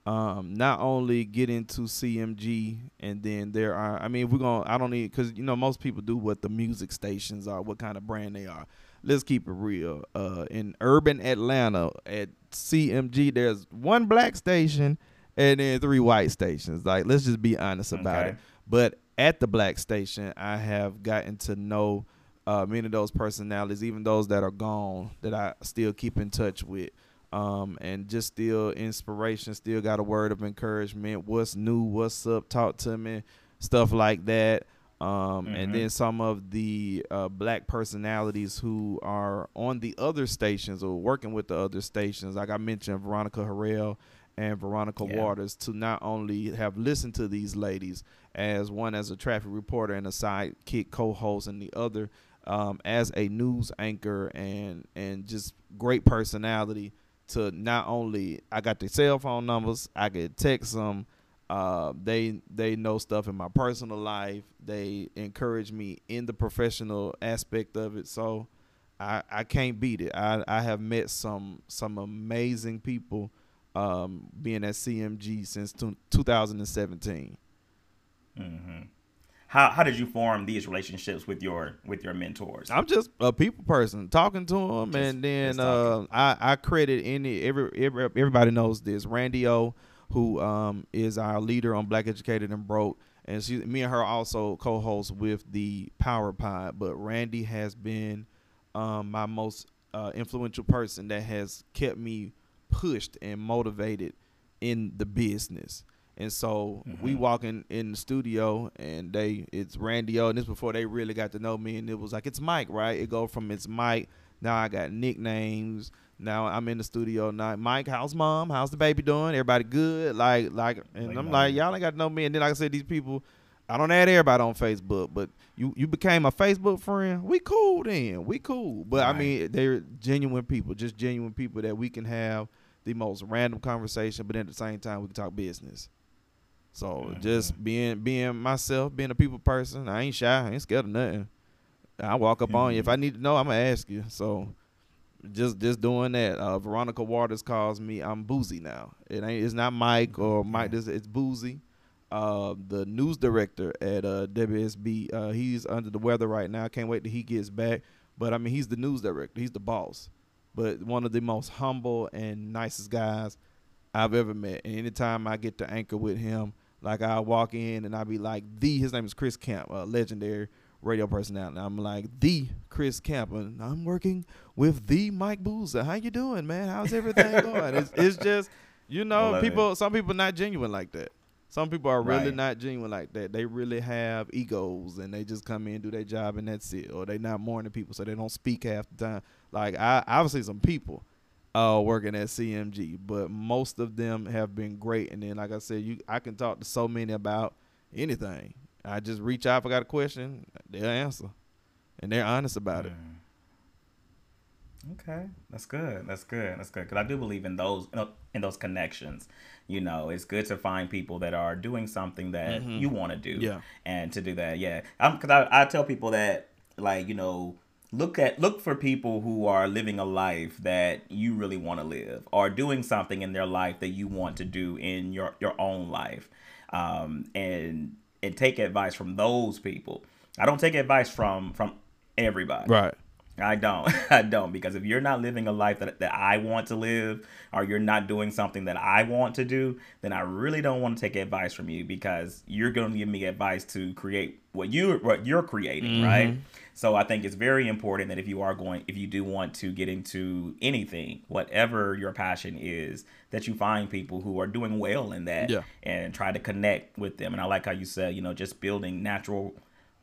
Speaker 2: um, not only get into CMG and then there are I mean we're gonna I don't need because you know most people do what the music stations are what kind of brand they are. Let's keep it real. Uh, in urban Atlanta at CMG, there's one black station and then three white stations. Like let's just be honest about okay. it. But at the black station, I have gotten to know uh, many of those personalities, even those that are gone, that I still keep in touch with. Um, and just still inspiration, still got a word of encouragement. What's new? What's up? Talk to me, stuff like that. Um, mm-hmm. And then some of the uh, black personalities who are on the other stations or working with the other stations, like I mentioned, Veronica Harrell and Veronica yeah. Waters, to not only have listened to these ladies as one as a traffic reporter and a sidekick co-host, and the other um, as a news anchor and and just great personality to not only I got the cell phone numbers, I could text them. Uh, they they know stuff in my personal life. They encourage me in the professional aspect of it. So I, I can't beat it. I, I have met some some amazing people um, being at CMG since two, 2017.
Speaker 1: Mm-hmm how how did you form these relationships with your with your mentors?
Speaker 2: I'm just a people person, talking to them, just, and then uh, I I credit any every, every everybody knows this Randy O, who um is our leader on Black Educated and Broke, and she me and her also co-host with the Power Pod. But Randy has been um my most uh, influential person that has kept me pushed and motivated in the business. And so mm-hmm. we walk in, in the studio and they it's Randy O and this before they really got to know me and it was like it's Mike, right? It go from it's Mike. Now I got nicknames. Now I'm in the studio now. Mike, how's mom? How's the baby doing? Everybody good? Like like and like I'm like, y'all ain't got to know me. And then like I said, these people I don't add everybody on Facebook, but you you became a Facebook friend. We cool then. We cool. But right. I mean, they're genuine people, just genuine people that we can have the most random conversation, but at the same time we can talk business. So mm-hmm. just being being myself, being a people person, I ain't shy, I ain't scared of nothing. I walk up on you. If I need to know, I'm gonna ask you. So just just doing that. Uh, Veronica Waters calls me I'm boozy now. It ain't it's not Mike or Mike. This it's boozy. uh, the news director at uh, WSB. Uh, he's under the weather right now. Can't wait till he gets back. But I mean, he's the news director. He's the boss. But one of the most humble and nicest guys I've ever met. And anytime I get to anchor with him, like I walk in and I be like the his name is Chris Camp, a legendary radio personality. I'm like the Chris Camp, and I'm working with the Mike Boozer. How you doing, man? How's everything going? It's, it's just you know people. It. Some people not genuine like that. Some people are really right. not genuine like that. They really have egos and they just come in, do their job, and that's it. Or they not morning people, so they don't speak half the time. Like I, I've seen some people uh, working at CMG, but most of them have been great. And then, like I said, you I can talk to so many about anything. I just reach out if I got a question, they'll answer, and they're honest about mm. it.
Speaker 1: Okay, that's good. That's good. That's good because I do believe in those in those connections. You know, it's good to find people that are doing something that mm-hmm. you want to do.
Speaker 2: Yeah,
Speaker 1: and to do that, yeah. Because I, I tell people that like you know look at look for people who are living a life that you really want to live or doing something in their life that you want to do in your your own life. Um, and and take advice from those people. I don't take advice from from everybody.
Speaker 2: Right
Speaker 1: I don't. I don't because if you're not living a life that, that I want to live or you're not doing something that I want to do, then I really don't want to take advice from you because you're going to give me advice to create what you what you're creating, mm-hmm. right? So I think it's very important that if you are going if you do want to get into anything, whatever your passion is, that you find people who are doing well in that
Speaker 2: yeah.
Speaker 1: and try to connect with them. And I like how you said, you know, just building natural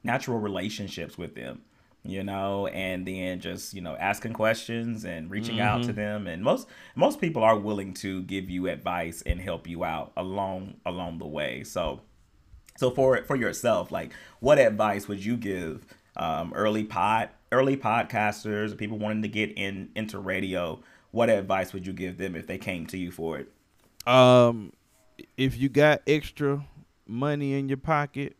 Speaker 1: natural relationships with them you know, and then just you know asking questions and reaching mm-hmm. out to mm-hmm. them. And most most people are willing to give you advice and help you out along along the way. So so for for yourself, like what advice would you give um, early pod early podcasters or people wanting to get in into radio? What advice would you give them if they came to you for it?
Speaker 2: Um, if you got extra money in your pocket,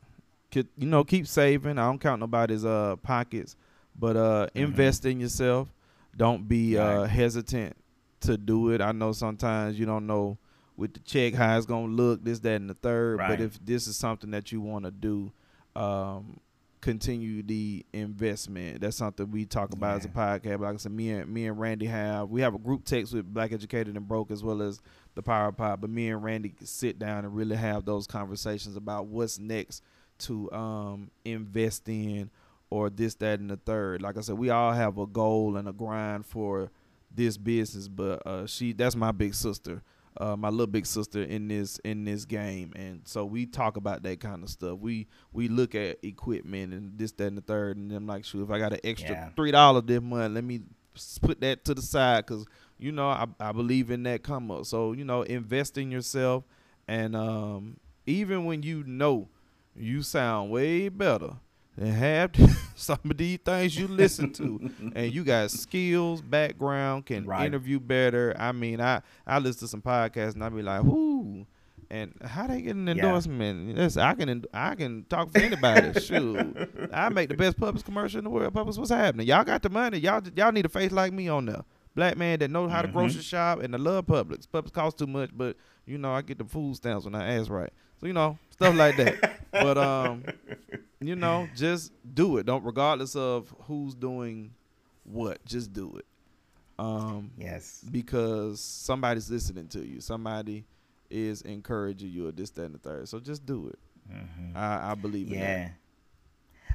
Speaker 2: could you know keep saving. I don't count nobody's uh pockets, but uh mm-hmm. invest in yourself. Don't be uh hesitant to do it. I know sometimes you don't know with the check how it's gonna look, this, that, and the third. Right. But if this is something that you want to do, um, continue the investment. That's something we talk about yeah. as a podcast. Like I said, me and me and Randy have we have a group text with Black Educated and Broke as well as the Power Pod. But me and Randy sit down and really have those conversations about what's next to um, invest in or this, that, and the third. Like I said, we all have a goal and a grind for this business, but uh, she that's my big sister. Uh, my little big sister in this in this game, and so we talk about that kind of stuff. We we look at equipment and this, that, and the third, and I'm like, sure, if I got an extra yeah. three dollars this month, let me put that to the side because you know I, I believe in that come up. So you know, invest in yourself, and um, even when you know you sound way better than half some of these things you listen to. and you got skills, background, can right. interview better. I mean, I I listen to some podcasts and I be like, whoo. And how they get an endorsement? Yeah. Yes, I can I can talk for anybody. Shoot, I make the best Publix commercial in the world. Publix, what's happening? Y'all got the money. Y'all y'all need a face like me on there. Black man that knows how mm-hmm. to grocery shop and I love Publix. Publix costs too much, but you know I get the food stamps when I ask right. So you know stuff like that. but um, you know, just do it. Don't regardless of who's doing what, just do it. Um,
Speaker 1: yes,
Speaker 2: because somebody's listening to you. Somebody is encouraging you, or this, that, and the third. So just do it. Mm-hmm. I, I believe in yeah. that.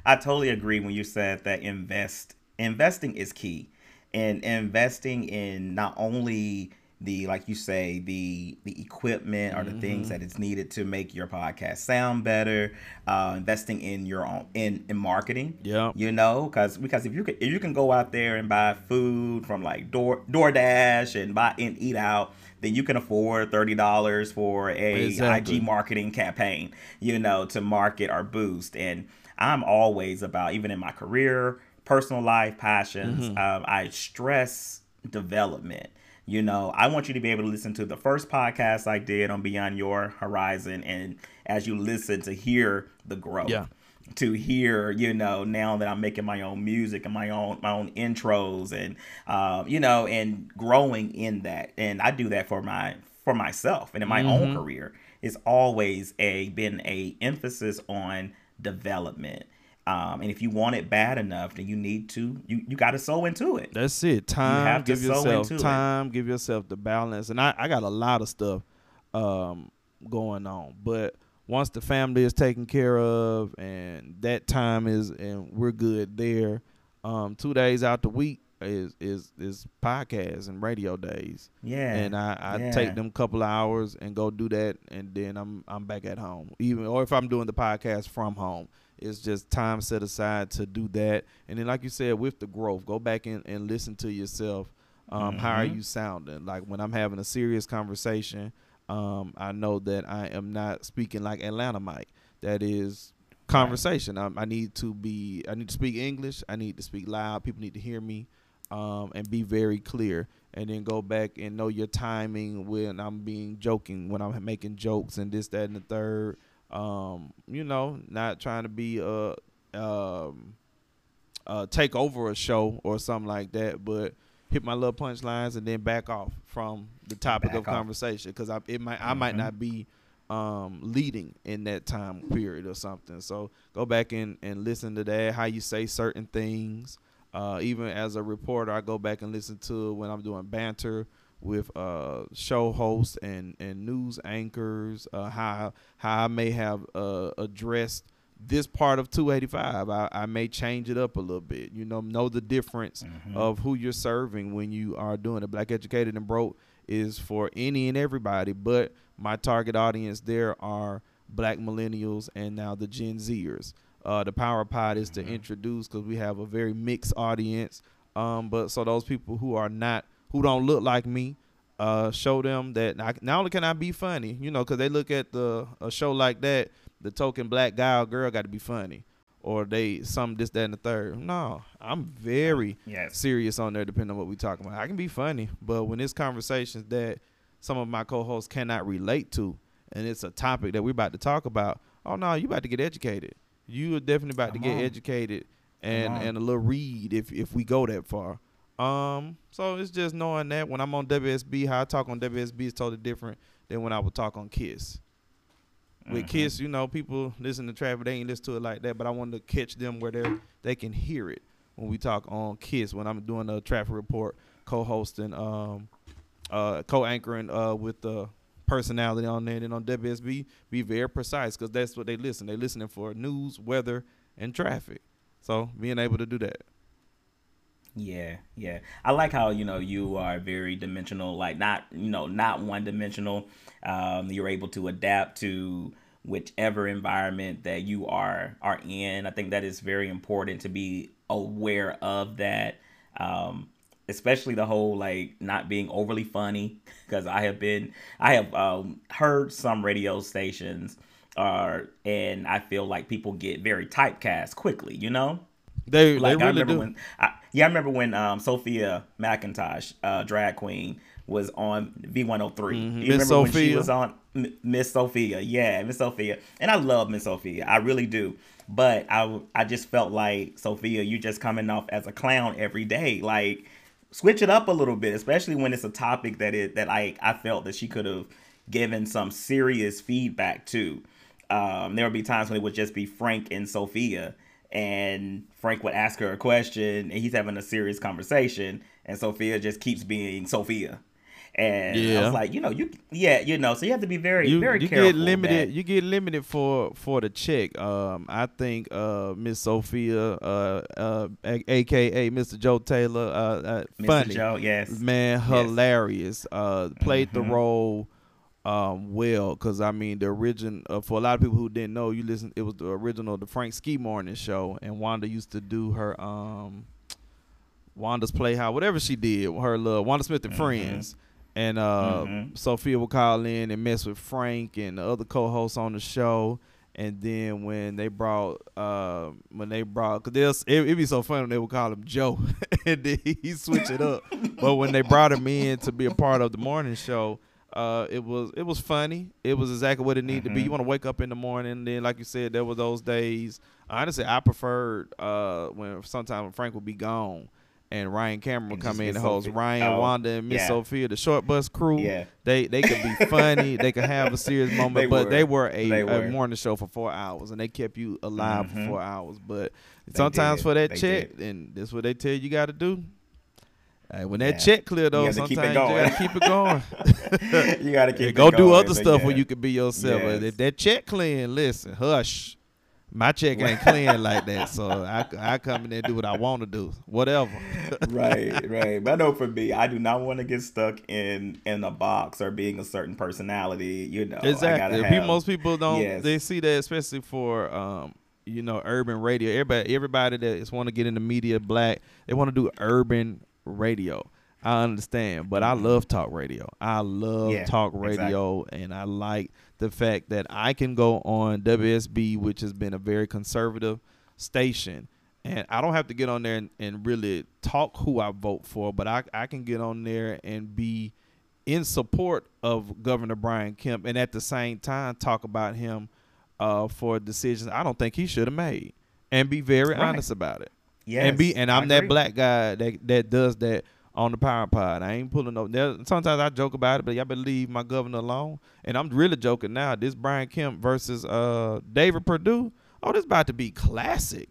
Speaker 1: I totally agree when you said that invest investing is key, and investing in not only the like you say the the equipment or the mm-hmm. things that is needed to make your podcast sound better uh, investing in your own in, in marketing
Speaker 2: yeah
Speaker 1: you know because because if you can if you can go out there and buy food from like door DoorDash and buy and eat out then you can afford $30 for a exactly. IG marketing campaign you know to market or boost and I'm always about even in my career personal life passions mm-hmm. um, I stress development you know, I want you to be able to listen to the first podcast I did on Beyond Your Horizon, and as you listen to hear the growth.
Speaker 2: Yeah
Speaker 1: to hear you know now that i'm making my own music and my own my own intros and uh, you know and growing in that and i do that for my for myself and in my mm-hmm. own career, it's always a been a emphasis on development. Um, and if you want it bad enough, then you need to you you got to sow into it.
Speaker 2: That's it. Time. You give yourself time. It. Give yourself the balance. And I I got a lot of stuff um, going on, but once the family is taken care of and that time is and we're good there, um, two days out the week is is is podcasts and radio days.
Speaker 1: Yeah.
Speaker 2: And I, I yeah. take them couple hours and go do that and then I'm I'm back at home. Even or if I'm doing the podcast from home. It's just time set aside to do that. And then like you said, with the growth, go back in and listen to yourself. Um, mm-hmm. how are mm-hmm. you sounding? Like when I'm having a serious conversation, um, I know that I am not speaking like Atlanta Mike. That is conversation. I, I, need to be. I need to speak English. I need to speak loud. People need to hear me, um, and be very clear. And then go back and know your timing when I'm being joking, when I'm making jokes, and this, that, and the third. Um, you know, not trying to be a um, uh, take over a show or something like that, but hit my little punchlines and then back off from the topic back of off. conversation because I it might I mm-hmm. might not be um, leading in that time period or something. So go back and, and listen to that, how you say certain things. Uh, even as a reporter, I go back and listen to when I'm doing banter with uh, show hosts and, and news anchors, uh, how how I may have uh, addressed this part of 285 I, I may change it up a little bit you know know the difference mm-hmm. of who you're serving when you are doing it black educated and broke is for any and everybody but my target audience there are black millennials and now the gen zers uh, the power pod is mm-hmm. to introduce because we have a very mixed audience um, but so those people who are not who don't look like me uh, show them that I, not only can I be funny, you know, because they look at the a show like that the token black guy or girl got to be funny or they some this that and the third. No, I'm very yes. serious on there depending on what we talking about. I can be funny, but when it's conversations that some of my co-hosts cannot relate to and it's a topic that we're about to talk about, oh no, you about to get educated. You are definitely about Come to get on. educated and and a little read if if we go that far. Um, so it's just knowing that when I'm on WSB, how I talk on WSB is totally different than when I would talk on Kiss with mm-hmm. Kiss, you know, people listen to Traffic, they ain't listen to it like that. But I wanted to catch them where they they can hear it when we talk on Kiss. When I'm doing a traffic report, co-hosting, um, uh, co-anchoring uh, with the personality on there, and on WSB, be very precise because that's what they listen. They listening for news, weather, and traffic. So being able to do that.
Speaker 1: Yeah, yeah. I like how, you know, you are very dimensional, like not, you know, not one dimensional. Um, you're able to adapt to whichever environment that you are are in. I think that is very important to be aware of that. Um, especially the whole like not being overly funny because I have been I have um, heard some radio stations are uh, and I feel like people get very typecast quickly, you know?
Speaker 2: They like, they really
Speaker 1: I
Speaker 2: do.
Speaker 1: When, I, yeah, I remember when um, Sophia McIntosh, uh, drag queen, was on V103. Mm-hmm. You Miss remember Sophia. when she was on Miss Sophia? Yeah, Miss Sophia. And I love Miss Sophia. I really do. But I, I just felt like Sophia, you just coming off as a clown every day. Like switch it up a little bit, especially when it's a topic that it that I I felt that she could have given some serious feedback to. Um, there would be times when it would just be Frank and Sophia and Frank would ask her a question and he's having a serious conversation and Sophia just keeps being Sophia. And yeah. I was like, you know, you yeah, you know, so you have to be very
Speaker 2: you,
Speaker 1: very
Speaker 2: you
Speaker 1: careful.
Speaker 2: Get limited, you get limited for for the check. Um, I think uh, Miss Sophia, uh, uh, aka Mr. Joe Taylor, uh, uh
Speaker 1: Mr.
Speaker 2: funny,
Speaker 1: Joe, yes,
Speaker 2: man, hilarious. Yes. Uh, played mm-hmm. the role um, well because I mean the original uh, for a lot of people who didn't know you listen it was the original the Frank Ski Morning show and Wanda used to do her um Wanda's Playhouse whatever she did her little Wanda Smith and mm-hmm. Friends and uh, mm-hmm. Sophia would call in and mess with Frank and the other co-hosts on the show and then when they brought uh, when they brought because it, it'd be so funny when they would call him Joe and then he switch it up but when they brought him in to be a part of the morning show uh, it was it was funny. It was exactly what it needed mm-hmm. to be. You mm-hmm. want to wake up in the morning, And then like you said, there were those days. Honestly, I preferred uh, when sometimes Frank would be gone, and Ryan Cameron will come in and host Ryan, oh, Wanda, and Miss yeah. Sophia, the short bus crew. Yeah. They they could be funny, they could have a serious moment, they but were. they were a, they were. a, morning show for four hours and they kept you alive mm-hmm. for four hours. But they sometimes did. for that check, did. and that's what they tell you, you got to do. Hey, when that yeah. check clear though, sometimes you gotta keep it going.
Speaker 1: you gotta keep
Speaker 2: go
Speaker 1: going, Go
Speaker 2: do other stuff yeah. where you can be yourself. Yes. If that check clean, listen, hush. My check ain't clean like that, so I, I come in there and do what I want to do, whatever.
Speaker 1: right, right. But I know for me, I do not want to get stuck in in a box or being a certain personality. You know,
Speaker 2: exactly. Have, most people don't. Yes. They see that, especially for um, you know, urban radio. Everybody, everybody that is want to get in the media, black, they want to do urban radio. I understand, but I mm-hmm. love talk radio. I love yeah, talk radio, exactly. and I like the fact that I can go on WSB, which has been a very conservative station, and I don't have to get on there and, and really talk who I vote for, but I, I can get on there and be in support of Governor Brian Kemp, and at the same time talk about him uh, for decisions I don't think he should have made, and be very right. honest about it. Yes, and be and I'm that black guy that that does that on the power pod. I ain't pulling no. There, sometimes I joke about it, but y'all better leave my governor alone. And I'm really joking now. This Brian Kemp versus uh David Perdue. Oh, this about to be classic.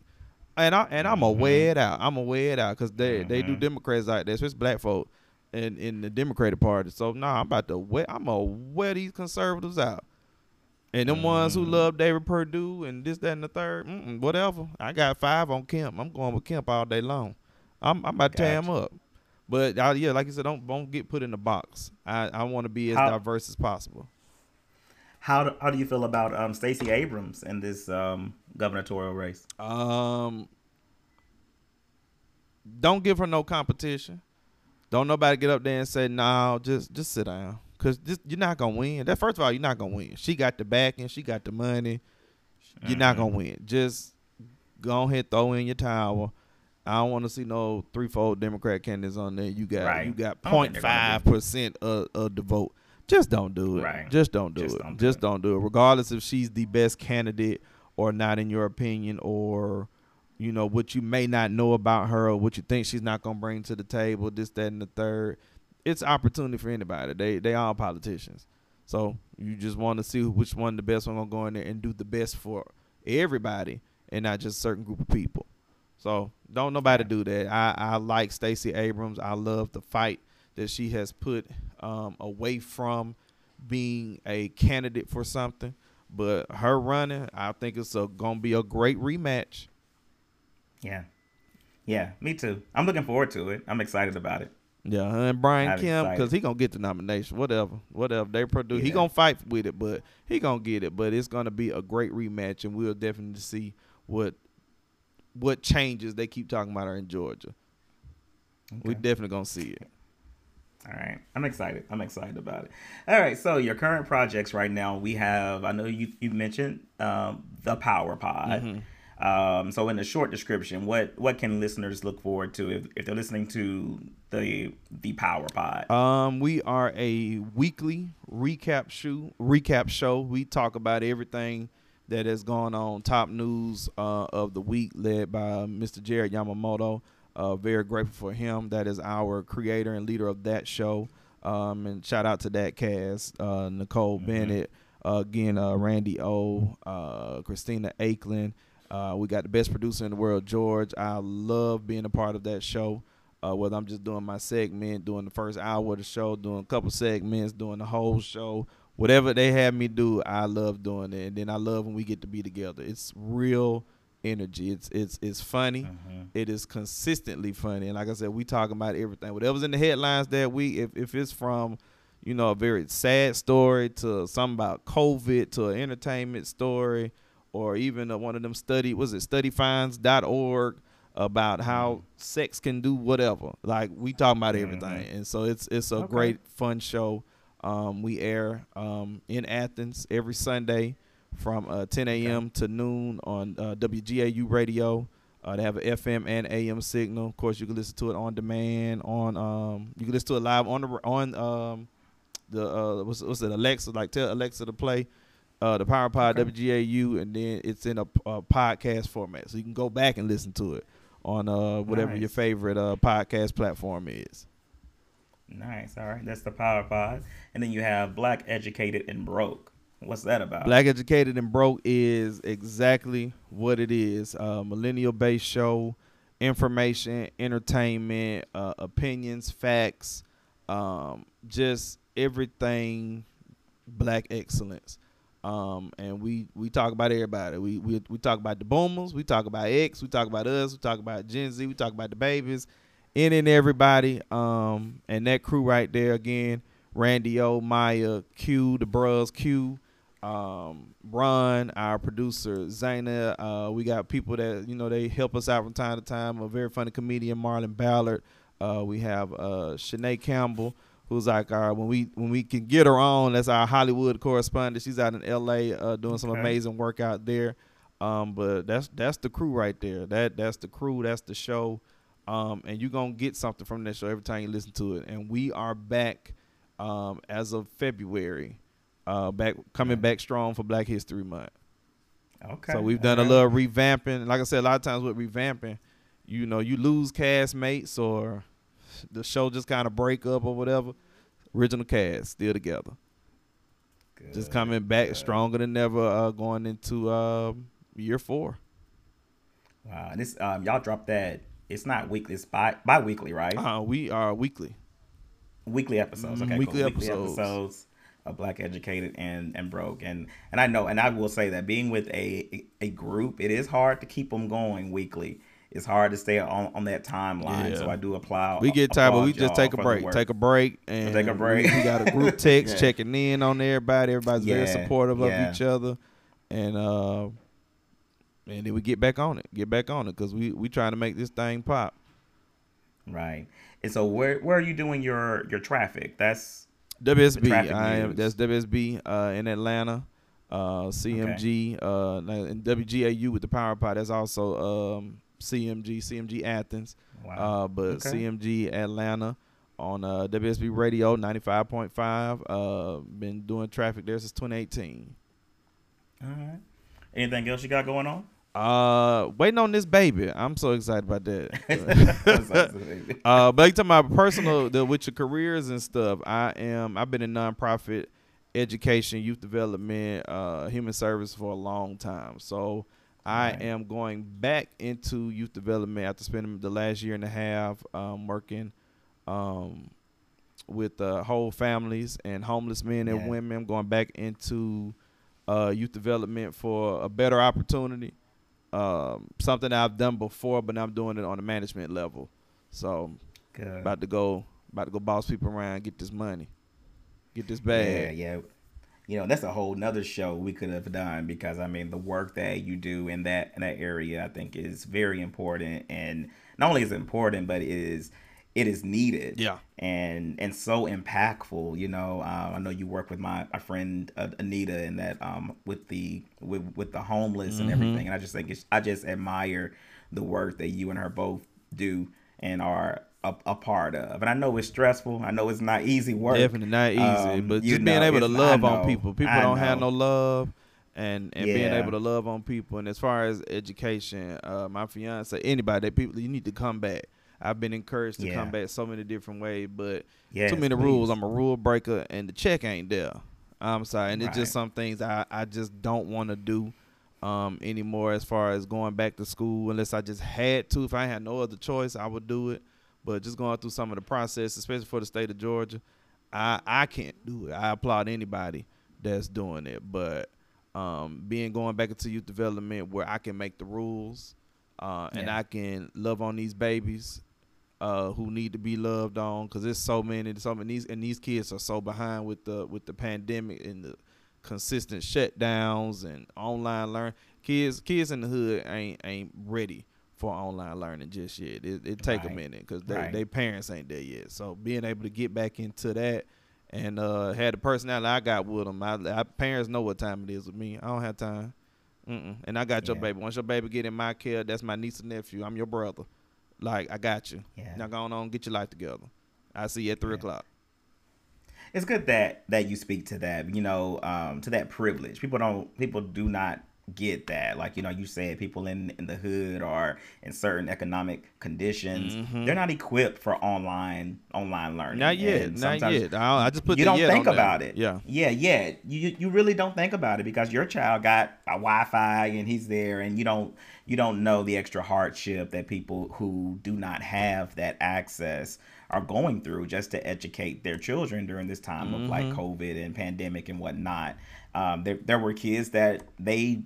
Speaker 2: And I and I'm gonna mm-hmm. wear it out. I'm gonna wear it out because they mm-hmm. they do mm-hmm. Democrats like this. It's black folk in in the Democratic Party. So nah, I'm about to wear. I'm gonna wear these conservatives out. And them mm. ones who mm-hmm. love David Perdue and this, that, and the third, whatever. I got five on Kemp. I'm going with Kemp all day long. I'm, I'm about to tear him up. But uh, yeah, like you said, don't don't get put in the box. I, I want to be as how, diverse as possible.
Speaker 1: How do, how do you feel about um, Stacey Abrams in this um, gubernatorial race?
Speaker 2: Um, don't give her no competition. Don't nobody get up there and say no. Just just sit down because you're not gonna win. That first of all, you're not gonna win. She got the backing, she got the money. You're mm-hmm. not gonna mm-hmm. win. Just go ahead, throw in your towel. I don't want to see no threefold Democrat candidates on there. You got right. you got 0.5 percent of, of the vote. Just don't do it. Right. Just don't do Just it. Don't do Just it. don't do it. Regardless if she's the best candidate or not, in your opinion, or you know what you may not know about her or what you think she's not gonna bring to the table. This, that, and the third. It's opportunity for anybody. They they all politicians. So you just want to see which one the best one gonna go in there and do the best for everybody and not just a certain group of people. So don't nobody do that. I, I like Stacey Abrams. I love the fight that she has put um, away from being a candidate for something. But her running, I think it's a, gonna be a great rematch.
Speaker 1: Yeah, yeah, me too. I'm looking forward to it. I'm excited about it.
Speaker 2: Yeah, and Brian I'm Kemp because he gonna get the nomination. Whatever, whatever they produce, yeah. he gonna fight with it, but he gonna get it. But it's gonna be a great rematch, and we'll definitely see what what changes they keep talking about are in Georgia. Okay. We're definitely gonna see it.
Speaker 1: All right, I'm excited. I'm excited about it. All right, so your current projects right now, we have. I know you you mentioned um, the Power Pod. Mm-hmm. Um, so in the short description, what what can listeners look forward to if, if they're listening to the the Power Pod?
Speaker 2: Um, we are a weekly recap show. Recap show. We talk about everything that has gone on. Top news uh, of the week, led by Mr. Jared Yamamoto. Uh, very grateful for him. That is our creator and leader of that show. Um, and shout out to that cast, uh, Nicole mm-hmm. Bennett, uh, again, uh, Randy O, uh, Christina Akeland. we got the best producer in the world, George. I love being a part of that show. whether I'm just doing my segment, doing the first hour of the show, doing a couple segments, doing the whole show, whatever they have me do, I love doing it. And then I love when we get to be together. It's real energy. It's it's it's funny. Mm-hmm. It is consistently funny. And like I said, we talk about everything. Whatever's in the headlines that week, if if it's from you know a very sad story to something about COVID to an entertainment story, or even a, one of them study was it studyfinds.org about how mm-hmm. sex can do whatever. Like we talk about everything, mm-hmm. and so it's it's a okay. great fun show. Um, we air um, in Athens every Sunday from uh, 10 a.m. Okay. to noon on uh, WGAU radio. Uh, they have an FM and AM signal. Of course, you can listen to it on demand. On um, you can listen to it live on the on um, the uh, what's, what's it Alexa? Like tell Alexa to play uh, the Power Pod okay. WGAU, and then it's in a, a, podcast format, so you can go back and listen to it. on uh whatever nice. your favorite uh podcast platform is.
Speaker 1: Nice. All right, that's the Power Pod, and then you have Black Educated and Broke. What's that about?
Speaker 2: Black Educated and Broke is exactly what it is. A millennial based show, information, entertainment, uh, opinions, facts, um, just everything black excellence. Um, and we we talk about everybody. We, we we talk about the boomers, we talk about X, we talk about us, we talk about Gen Z, we talk about the babies, in and everybody. Um, and that crew right there again, Randy O, Maya, Q, the Bros, Q, um, Ron, our producer, Zaina. Uh, we got people that you know they help us out from time to time. A very funny comedian, Marlon Ballard. Uh, we have uh, Shanae Campbell who's like our when we when we can get her on. That's our Hollywood correspondent. She's out in L.A. Uh, doing some okay. amazing work out there. Um, but that's that's the crew right there. That that's the crew. That's the show. Um, and you're gonna get something from that show every time you listen to it. And we are back um, as of February, uh, back coming back strong for Black History Month. Okay. So we've done a little revamping. Like I said, a lot of times with revamping, you know, you lose castmates or the show just kind of break up or whatever. Original cast still together. Good, just coming back good. stronger than ever, uh, going into uh, year four.
Speaker 1: Wow, and this um, y'all dropped that. It's not weekly. It's bi weekly, right?
Speaker 2: Uh, we are weekly.
Speaker 1: Weekly episodes. Okay,
Speaker 2: weekly, cool. weekly episodes.
Speaker 1: episodes of Black Educated and and Broke, and and I know, and I will say that being with a a group, it is hard to keep them going weekly it's hard to stay on, on that timeline. Yeah. So I do apply.
Speaker 2: We get tired, but we just take a break. Take a break and
Speaker 1: take a break.
Speaker 2: We, we got a group text yeah. checking in on everybody. Everybody's yeah. very supportive of each other, and uh, and then we get back on it. Get back on it because we we trying to make this thing pop.
Speaker 1: Right. And so where where are you doing your your traffic? That's
Speaker 2: WSB. I am. That's WSB uh, in Atlanta. Uh, CMG okay. uh, and WGAU with the Power Pod. That's also um, CMG, CMG Athens, wow. uh, but okay. CMG Atlanta on uh, WSB Radio 95.5. Uh, been doing traffic there since 2018.
Speaker 1: All right. Anything else you got going on?
Speaker 2: Uh, waiting on this baby. I'm so excited about that. uh, but talking about personal, the, with your careers and stuff. I am. I've been in nonprofit education, youth development, uh, human service for a long time. So I right. am going back into youth development after spending the last year and a half um, working um, with uh, whole families and homeless men and yeah. women. I'm going back into uh, youth development for a better opportunity. Um, something I've done before, but I'm doing it on a management level. So, Good. about to go, about to go boss people around, get this money, get this bag.
Speaker 1: Yeah, yeah you know that's a whole nother show we could have done because i mean the work that you do in that in that area i think is very important. And not only is it important but it is it is needed.
Speaker 2: Yeah.
Speaker 1: And and so impactful you know. Uh, i know you work with my, my friend uh, anita and that um with the with with the homeless mm-hmm. and everything. And i just think it's i just admire the work that you and her both do and are a, a, part of. And I know it's stressful. I know it's not easy work.
Speaker 2: Definitely not easy. Um, but just know, being able to love know, on people. People I don't know. have no love. And, and yeah. being able to love on people. And as far as education, uh, my fiance, anybody, that people, you need to come back. I've been encouraged to yeah. come back so many different ways, but yes, too many please. rules. I'm a rule breaker, and the check ain't there. I'm sorry, and right. it's just some things I, I just don't want to do um, anymore. As far as going back to school, unless I just had to. If I had no other choice, I would do it. But just going through some of the process, especially for the state of Georgia, I I can't do it. I applaud anybody that's doing it, but um, being going back into youth development where I can make the rules uh, and I can love on these babies uh, who need to be loved on because there's so many, so many these and these kids are so behind with the with the pandemic and the consistent shutdowns and online learn. Kids kids in the hood ain't ain't ready for online learning just yet. It, it take right. a minute because they, right. they parents ain't there yet. So being able to get back into that and uh, had the personality I got with them, I, I, parents know what time it is with me. I don't have time. Mm-mm. And I got yeah. your baby. Once your baby get in my care, that's my niece and nephew. I'm your brother. Like I got you. Yeah. Now go on, get your life together. I see you at three yeah. o'clock.
Speaker 1: It's good that that you speak to that. You know, um, to that privilege. People don't. People do not get that. Like you know, you said people in in the hood are in certain economic conditions. Mm-hmm. They're not equipped for online online learning.
Speaker 2: Not yet. Not yet. I, I, just put
Speaker 1: you don't think about it. Yeah. Yeah. Yeah. You you really don't think about it because your child got a Wi-Fi and he's there, and you don't you don't know the extra hardship that people who do not have that access are going through just to educate their children during this time mm-hmm. of like mm-hmm. COVID and pandemic and whatnot. Um, there, there were kids that they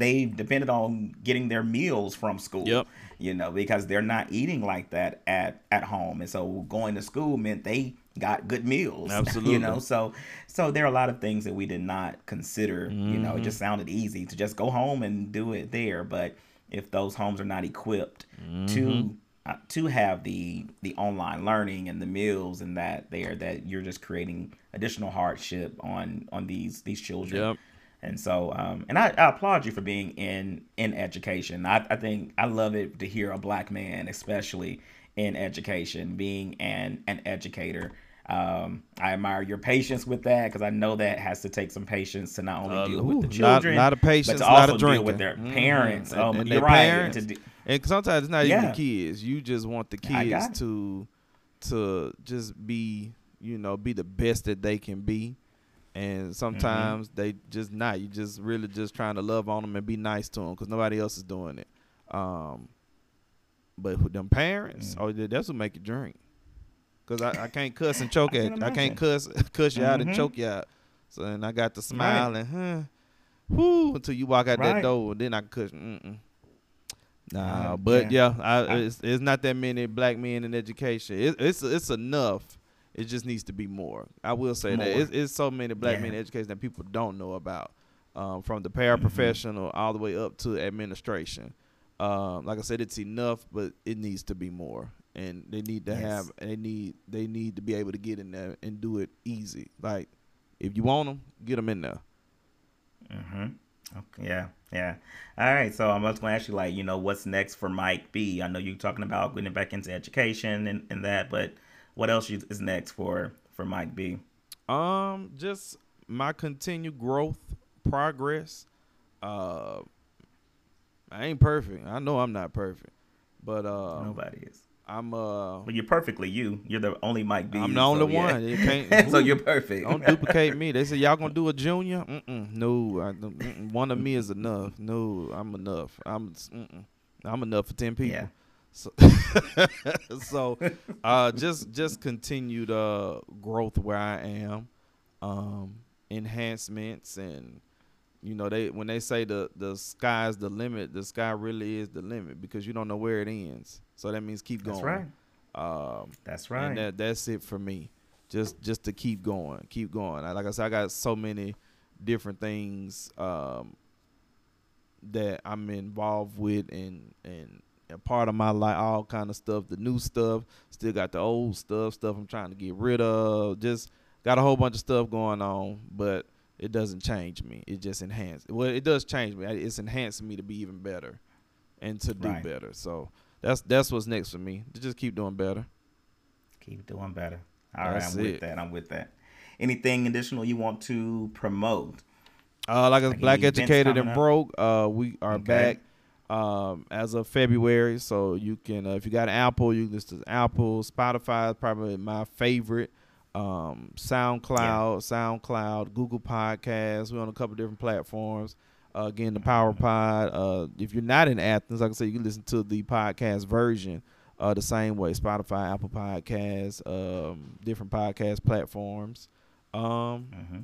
Speaker 1: they depended on getting their meals from school.
Speaker 2: Yep.
Speaker 1: You know, because they're not eating like that at at home, and so going to school meant they got good meals.
Speaker 2: Absolutely.
Speaker 1: You know, so so there are a lot of things that we did not consider. Mm-hmm. You know, it just mm-hmm. sounded easy to just go home and do it there, but if those homes are not equipped mm-hmm. to uh, to have the the online learning and the meals and that there that you're just creating additional hardship on on these these children
Speaker 2: yep.
Speaker 1: And so um and I, I, applaud you for being in in education I, I think i love it to hear a black man especially in education being an an educator um, I admire your patience with that because I know that has to take some patience to not only uh, deal with the children,
Speaker 2: not, not a patience,
Speaker 1: but to also deal with their mm-hmm. parents. Mm-hmm. Um, and, and you're right. Parents,
Speaker 2: and, and, sometimes it's not yeah. even the kids. You just want the kids to to just be, you know, be the best that they can be. And sometimes mm-hmm. they just not. You just really just trying to love on them and be nice to them because nobody else is doing it. Um, but with them parents, mm. oh, that's what make you drink. Cause I, I can't cuss and choke at you. I can't cuss cuss you mm-hmm. out and mm-hmm. choke you out. So and I got to smile right. and huh, whoo until you walk out right. that door. Then I cuss. Mm-mm. Nah, but yeah, yeah I, it's, it's not that many black men in education. It, it's it's enough. It just needs to be more. I will say more. that it's, it's, so many black yeah. men in education that people don't know about, um, from the paraprofessional mm-hmm. all the way up to administration. Um, like I said, it's enough, but it needs to be more and they need to yes. have they need they need to be able to get in there and do it easy. Like if you want them, get them in there.
Speaker 1: Mhm. Okay. Yeah. Yeah. All right. So I'm just going to ask you, like, you know, what's next for Mike B? I know you're talking about getting back into education and, and that, but what else is next for for Mike B?
Speaker 2: Um, just my continued growth, progress. Uh, I ain't perfect. I know I'm not perfect, but uh,
Speaker 1: nobody is.
Speaker 2: I'm uh.
Speaker 1: But you're perfectly you. You're the only Mike B.
Speaker 2: I'm the only
Speaker 1: so,
Speaker 2: one. Yeah.
Speaker 1: so you're perfect.
Speaker 2: Don't duplicate me. They said y'all gonna do a junior. Mm-mm, no, I, mm-mm, one of me is enough. No, I'm enough. I'm mm-mm, I'm enough for ten people. Yeah. So, so uh, just just continued uh growth where I am, um, enhancements and you know they when they say the the sky's the limit, the sky really is the limit because you don't know where it ends. So that means keep going.
Speaker 1: That's right.
Speaker 2: Um,
Speaker 1: that's right.
Speaker 2: And that that's it for me. Just just to keep going, keep going. Like I said, I got so many different things um, that I'm involved with, and and a part of my life, all kind of stuff. The new stuff, still got the old stuff, stuff I'm trying to get rid of. Just got a whole bunch of stuff going on, but it doesn't change me. It just enhances. Well, it does change me. It's enhancing me to be even better and to do right. better. So that's that's what's next for me. To just keep doing better.
Speaker 1: Keep doing better. All right, I'm it. with that. I'm with that. Anything additional you want to promote?
Speaker 2: Uh, like, like Black Educated and Broke, uh, we are okay. back um, as of February. So you can, uh, if you got an Apple, you can listen to Apple, Spotify is probably my favorite um, SoundCloud, yeah. SoundCloud, Google Podcasts. We're on a couple different platforms. Uh, again, the Power Pod. Uh, if you're not in Athens, like I said, you can listen to the podcast version uh, the same way: Spotify, Apple Podcasts, um, different podcast platforms. Um, mm-hmm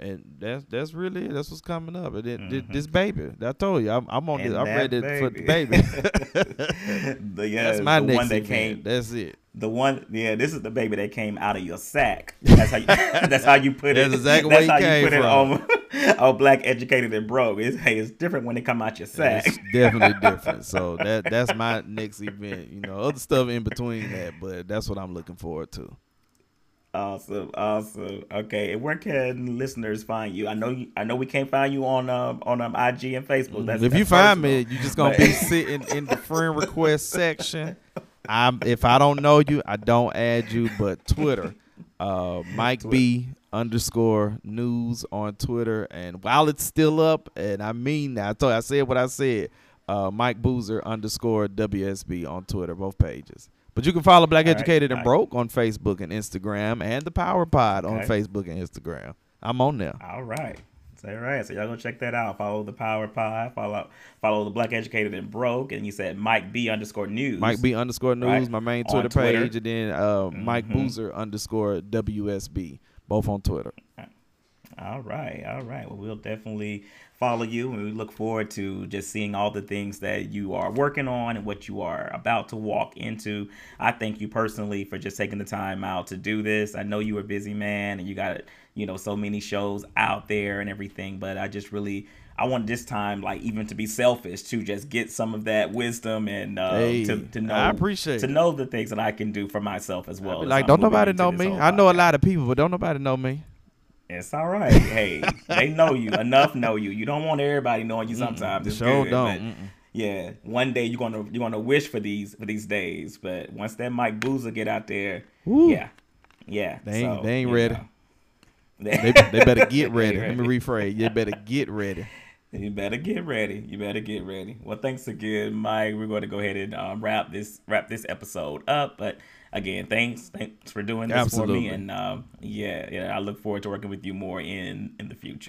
Speaker 2: and that's that's really it. That's what's coming up. And it, mm-hmm. this baby, I told you, I'm, I'm on. this, I'm ready baby. for the baby.
Speaker 1: the, yeah, that's my the next one that event. came.
Speaker 2: That's it.
Speaker 1: The one, yeah, this is the baby that came out of your sack. That's how you, that's how you put
Speaker 2: that's
Speaker 1: it.
Speaker 2: Exactly that's how you put from.
Speaker 1: it on, on black educated and broke. It's, hey, it's different when they come out your sack. It's
Speaker 2: definitely different. So that that's my next event. You know, other stuff in between that, but that's what I'm looking forward to.
Speaker 1: Awesome, awesome. Okay, and where can listeners find you? I know you, I know we can't find you on um on um IG and Facebook. That's,
Speaker 2: if
Speaker 1: that's
Speaker 2: you find me, you just gonna be sitting in the friend request section. I'm if I don't know you, I don't add you. But Twitter, uh, Mike Twitter. B underscore news on Twitter. And while it's still up, and I mean that I told I said what I said, uh, Mike Boozer underscore WSB on Twitter, both pages. But you can follow Black All Educated right, and Broke on Facebook and Instagram, and the Power Pod okay. on Facebook and Instagram. I'm on there.
Speaker 1: All right. All right, so y'all go check that out. Follow the Power Pod. Follow follow the Black Educated and Broke, and you said Mike B underscore News.
Speaker 2: Mike B underscore News, right? my main Twitter, Twitter, page, and then uh, mm-hmm. Mike Boozer underscore WSB, both on Twitter.
Speaker 1: All right, all right. Well, we'll definitely follow you, and we look forward to just seeing all the things that you are working on and what you are about to walk into. I thank you personally for just taking the time out to do this. I know you are a busy man, and you got you know so many shows out there and everything, but I just really I want this time, like even to be selfish, to just get some of that wisdom and uh, hey, to, to know. I
Speaker 2: appreciate
Speaker 1: to know the things that I can do for myself as well.
Speaker 2: Like, don't nobody know me. I know a lot of people, but don't nobody know me.
Speaker 1: It's all right. Hey, they know you enough. Know you. You don't want everybody knowing you. Sometimes it's
Speaker 2: sure
Speaker 1: good,
Speaker 2: don't.
Speaker 1: yeah, one day you're gonna you're gonna wish for these for these days, but once that Mike Boozer get out there, Woo. yeah, yeah,
Speaker 2: they ain't, so, they ain't ready. they, they better get ready. Let me rephrase. You better get ready.
Speaker 1: You better get ready. You better get ready. Well, thanks again, Mike. We're going to go ahead and um, wrap this wrap this episode up, but again, thanks, thanks for doing this Absolutely. for me, and um, yeah, yeah, I look forward to working with you more in in the future.